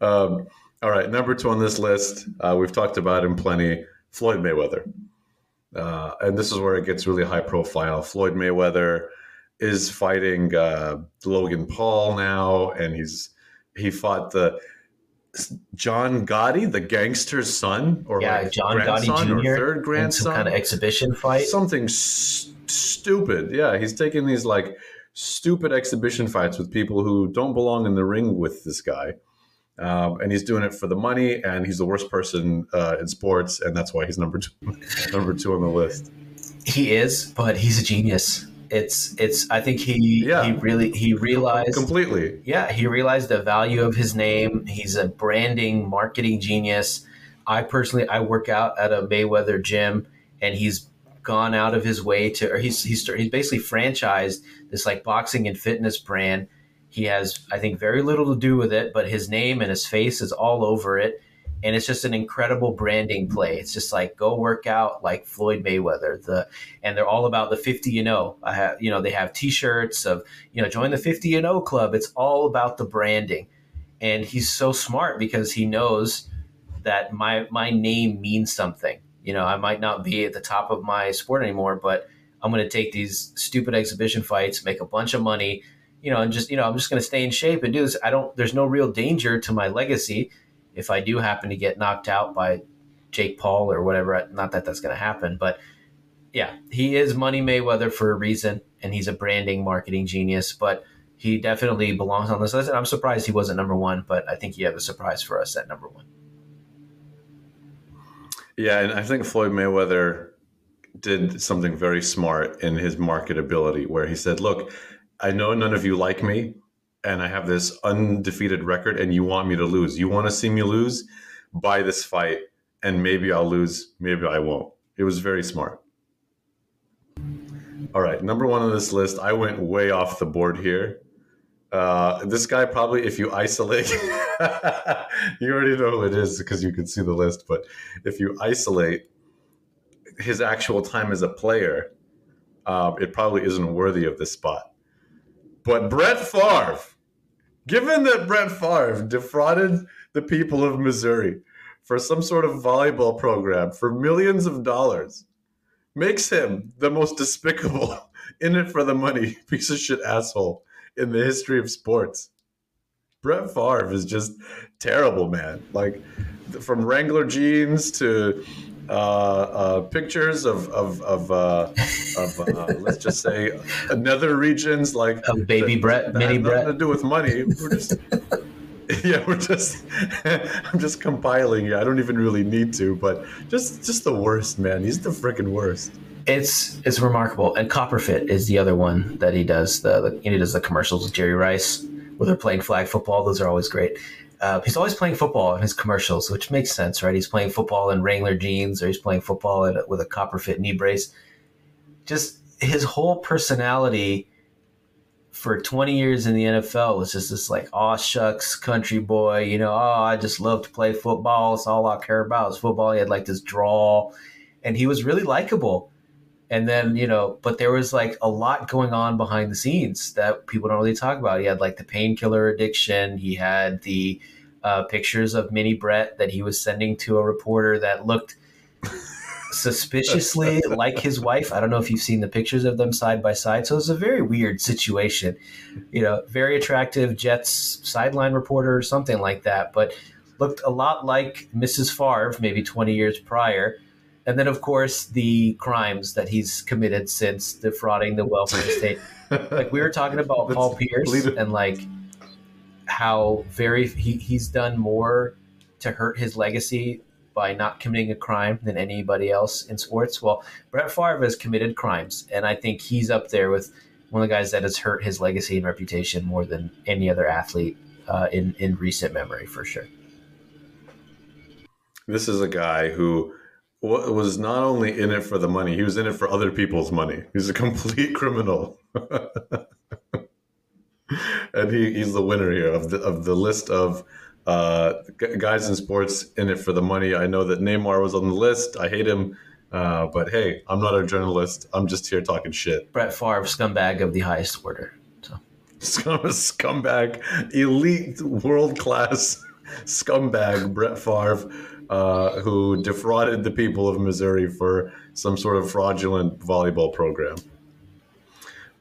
[SPEAKER 2] Um, all right, number two on this list. Uh, we've talked about him plenty. Floyd Mayweather, uh, and this is where it gets really high profile. Floyd Mayweather is fighting uh, Logan Paul now, and he's he fought the John Gotti, the gangster's son, or
[SPEAKER 3] yeah,
[SPEAKER 2] like
[SPEAKER 3] John Gotti Jr.
[SPEAKER 2] third grandson,
[SPEAKER 3] some kind of exhibition fight,
[SPEAKER 2] something s- stupid. Yeah, he's taking these like stupid exhibition fights with people who don't belong in the ring with this guy. Um, and he's doing it for the money, and he's the worst person uh, in sports, and that's why he's number two, number two on the list.
[SPEAKER 3] He is, but he's a genius it's it's i think he yeah. he really he realized
[SPEAKER 2] completely.
[SPEAKER 3] Yeah he realized the value of his name. He's a branding marketing genius. I personally i work out at a mayweather gym and he's gone out of his way to or he's he's, he's basically franchised this like boxing and fitness brand. He has i think very little to do with it but his name and his face is all over it and it's just an incredible branding play. It's just like go work out like Floyd Mayweather. The and they're all about the 50 and 0. I have you know they have T-shirts of you know join the 50 and 0 club. It's all about the branding, and he's so smart because he knows that my my name means something. You know I might not be at the top of my sport anymore, but I'm going to take these stupid exhibition fights, make a bunch of money. You know, and just you know, I'm just going to stay in shape and do this. I don't. There's no real danger to my legacy if I do happen to get knocked out by Jake Paul or whatever, not that that's going to happen, but yeah, he is Money Mayweather for a reason, and he's a branding marketing genius. But he definitely belongs on this list. And I'm surprised he wasn't number one, but I think you have a surprise for us at number one.
[SPEAKER 2] Yeah, and I think Floyd Mayweather did something very smart in his marketability, where he said, "Look, I know none of you like me, and I have this undefeated record and you want me to lose. You want to see me lose? Buy this fight and maybe I'll lose, maybe I won't. It was very smart. All right, number one on this list, I went way off the board here. Uh, this guy probably, if you isolate, you already know who it is because you can see the list. But if you isolate his actual time as a player, uh, it probably isn't worthy of this spot. But Brett Favre, given that Brett Favre defrauded the people of Missouri for some sort of volleyball program for millions of dollars, makes him the most despicable, in it for the money, piece of shit asshole in the history of sports. Brett Favre is just terrible, man. Like from Wrangler jeans to uh, uh, pictures of of of, uh, of uh, let's just say another regions like
[SPEAKER 3] of baby that, Brett, that mini Brett,
[SPEAKER 2] to do with money. We're just yeah, we're just I'm just compiling. Yeah, I don't even really need to, but just just the worst, man. He's the freaking worst.
[SPEAKER 3] It's it's remarkable. And Copperfit is the other one that he does. The, the he does the commercials with Jerry Rice where they're playing flag football. Those are always great uh, he's always playing football in his commercials, which makes sense, right? He's playing football in Wrangler jeans, or he's playing football a, with a copper fit knee brace. Just his whole personality for 20 years in the NFL was just this like, oh shucks, country boy, you know, oh, I just love to play football. It's all I care about is football. He had like this drawl, and he was really likable. And then, you know, but there was like a lot going on behind the scenes that people don't really talk about. He had like the painkiller addiction. He had the uh, pictures of Mini Brett that he was sending to a reporter that looked suspiciously like his wife. I don't know if you've seen the pictures of them side by side. So it's a very weird situation. You know, very attractive Jets sideline reporter or something like that, but looked a lot like Mrs. Favre maybe 20 years prior. And then, of course, the crimes that he's committed since defrauding the welfare state. like we were talking about Paul Pierce and like how very he, he's done more to hurt his legacy by not committing a crime than anybody else in sports. Well, Brett Favre has committed crimes, and I think he's up there with one of the guys that has hurt his legacy and reputation more than any other athlete uh, in in recent memory, for sure.
[SPEAKER 2] This is a guy who was not only in it for the money; he was in it for other people's money. He's a complete criminal. and he, he's the winner here of the of the list of uh, guys in sports in it for the money. I know that Neymar was on the list. I hate him. Uh, but hey, I'm not a journalist. I'm just here talking shit.
[SPEAKER 3] Brett Favre, scumbag of the highest order. So.
[SPEAKER 2] Scum, scumbag, elite, world class scumbag Brett Favre, uh, who defrauded the people of Missouri for some sort of fraudulent volleyball program.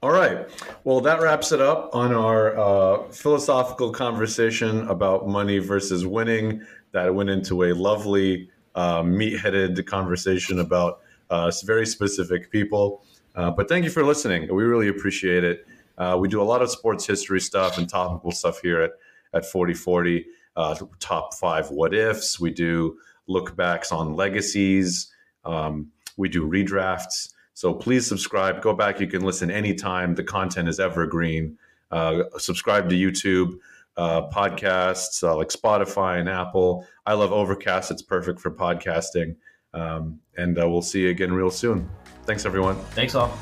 [SPEAKER 2] All right. Well, that wraps it up on our uh, philosophical conversation about money versus winning. That went into a lovely, uh, meat-headed conversation about uh, very specific people. Uh, but thank you for listening. We really appreciate it. Uh, we do a lot of sports history stuff and topical stuff here at at 4040. Uh, top five what ifs. We do look backs on legacies. Um, we do redrafts. So please subscribe. Go back. You can listen anytime. The content is evergreen. Uh, subscribe to YouTube uh, podcasts uh, like Spotify and Apple. I love Overcast. It's perfect for podcasting. Um, and uh, we'll see you again real soon. Thanks, everyone.
[SPEAKER 3] Thanks, all.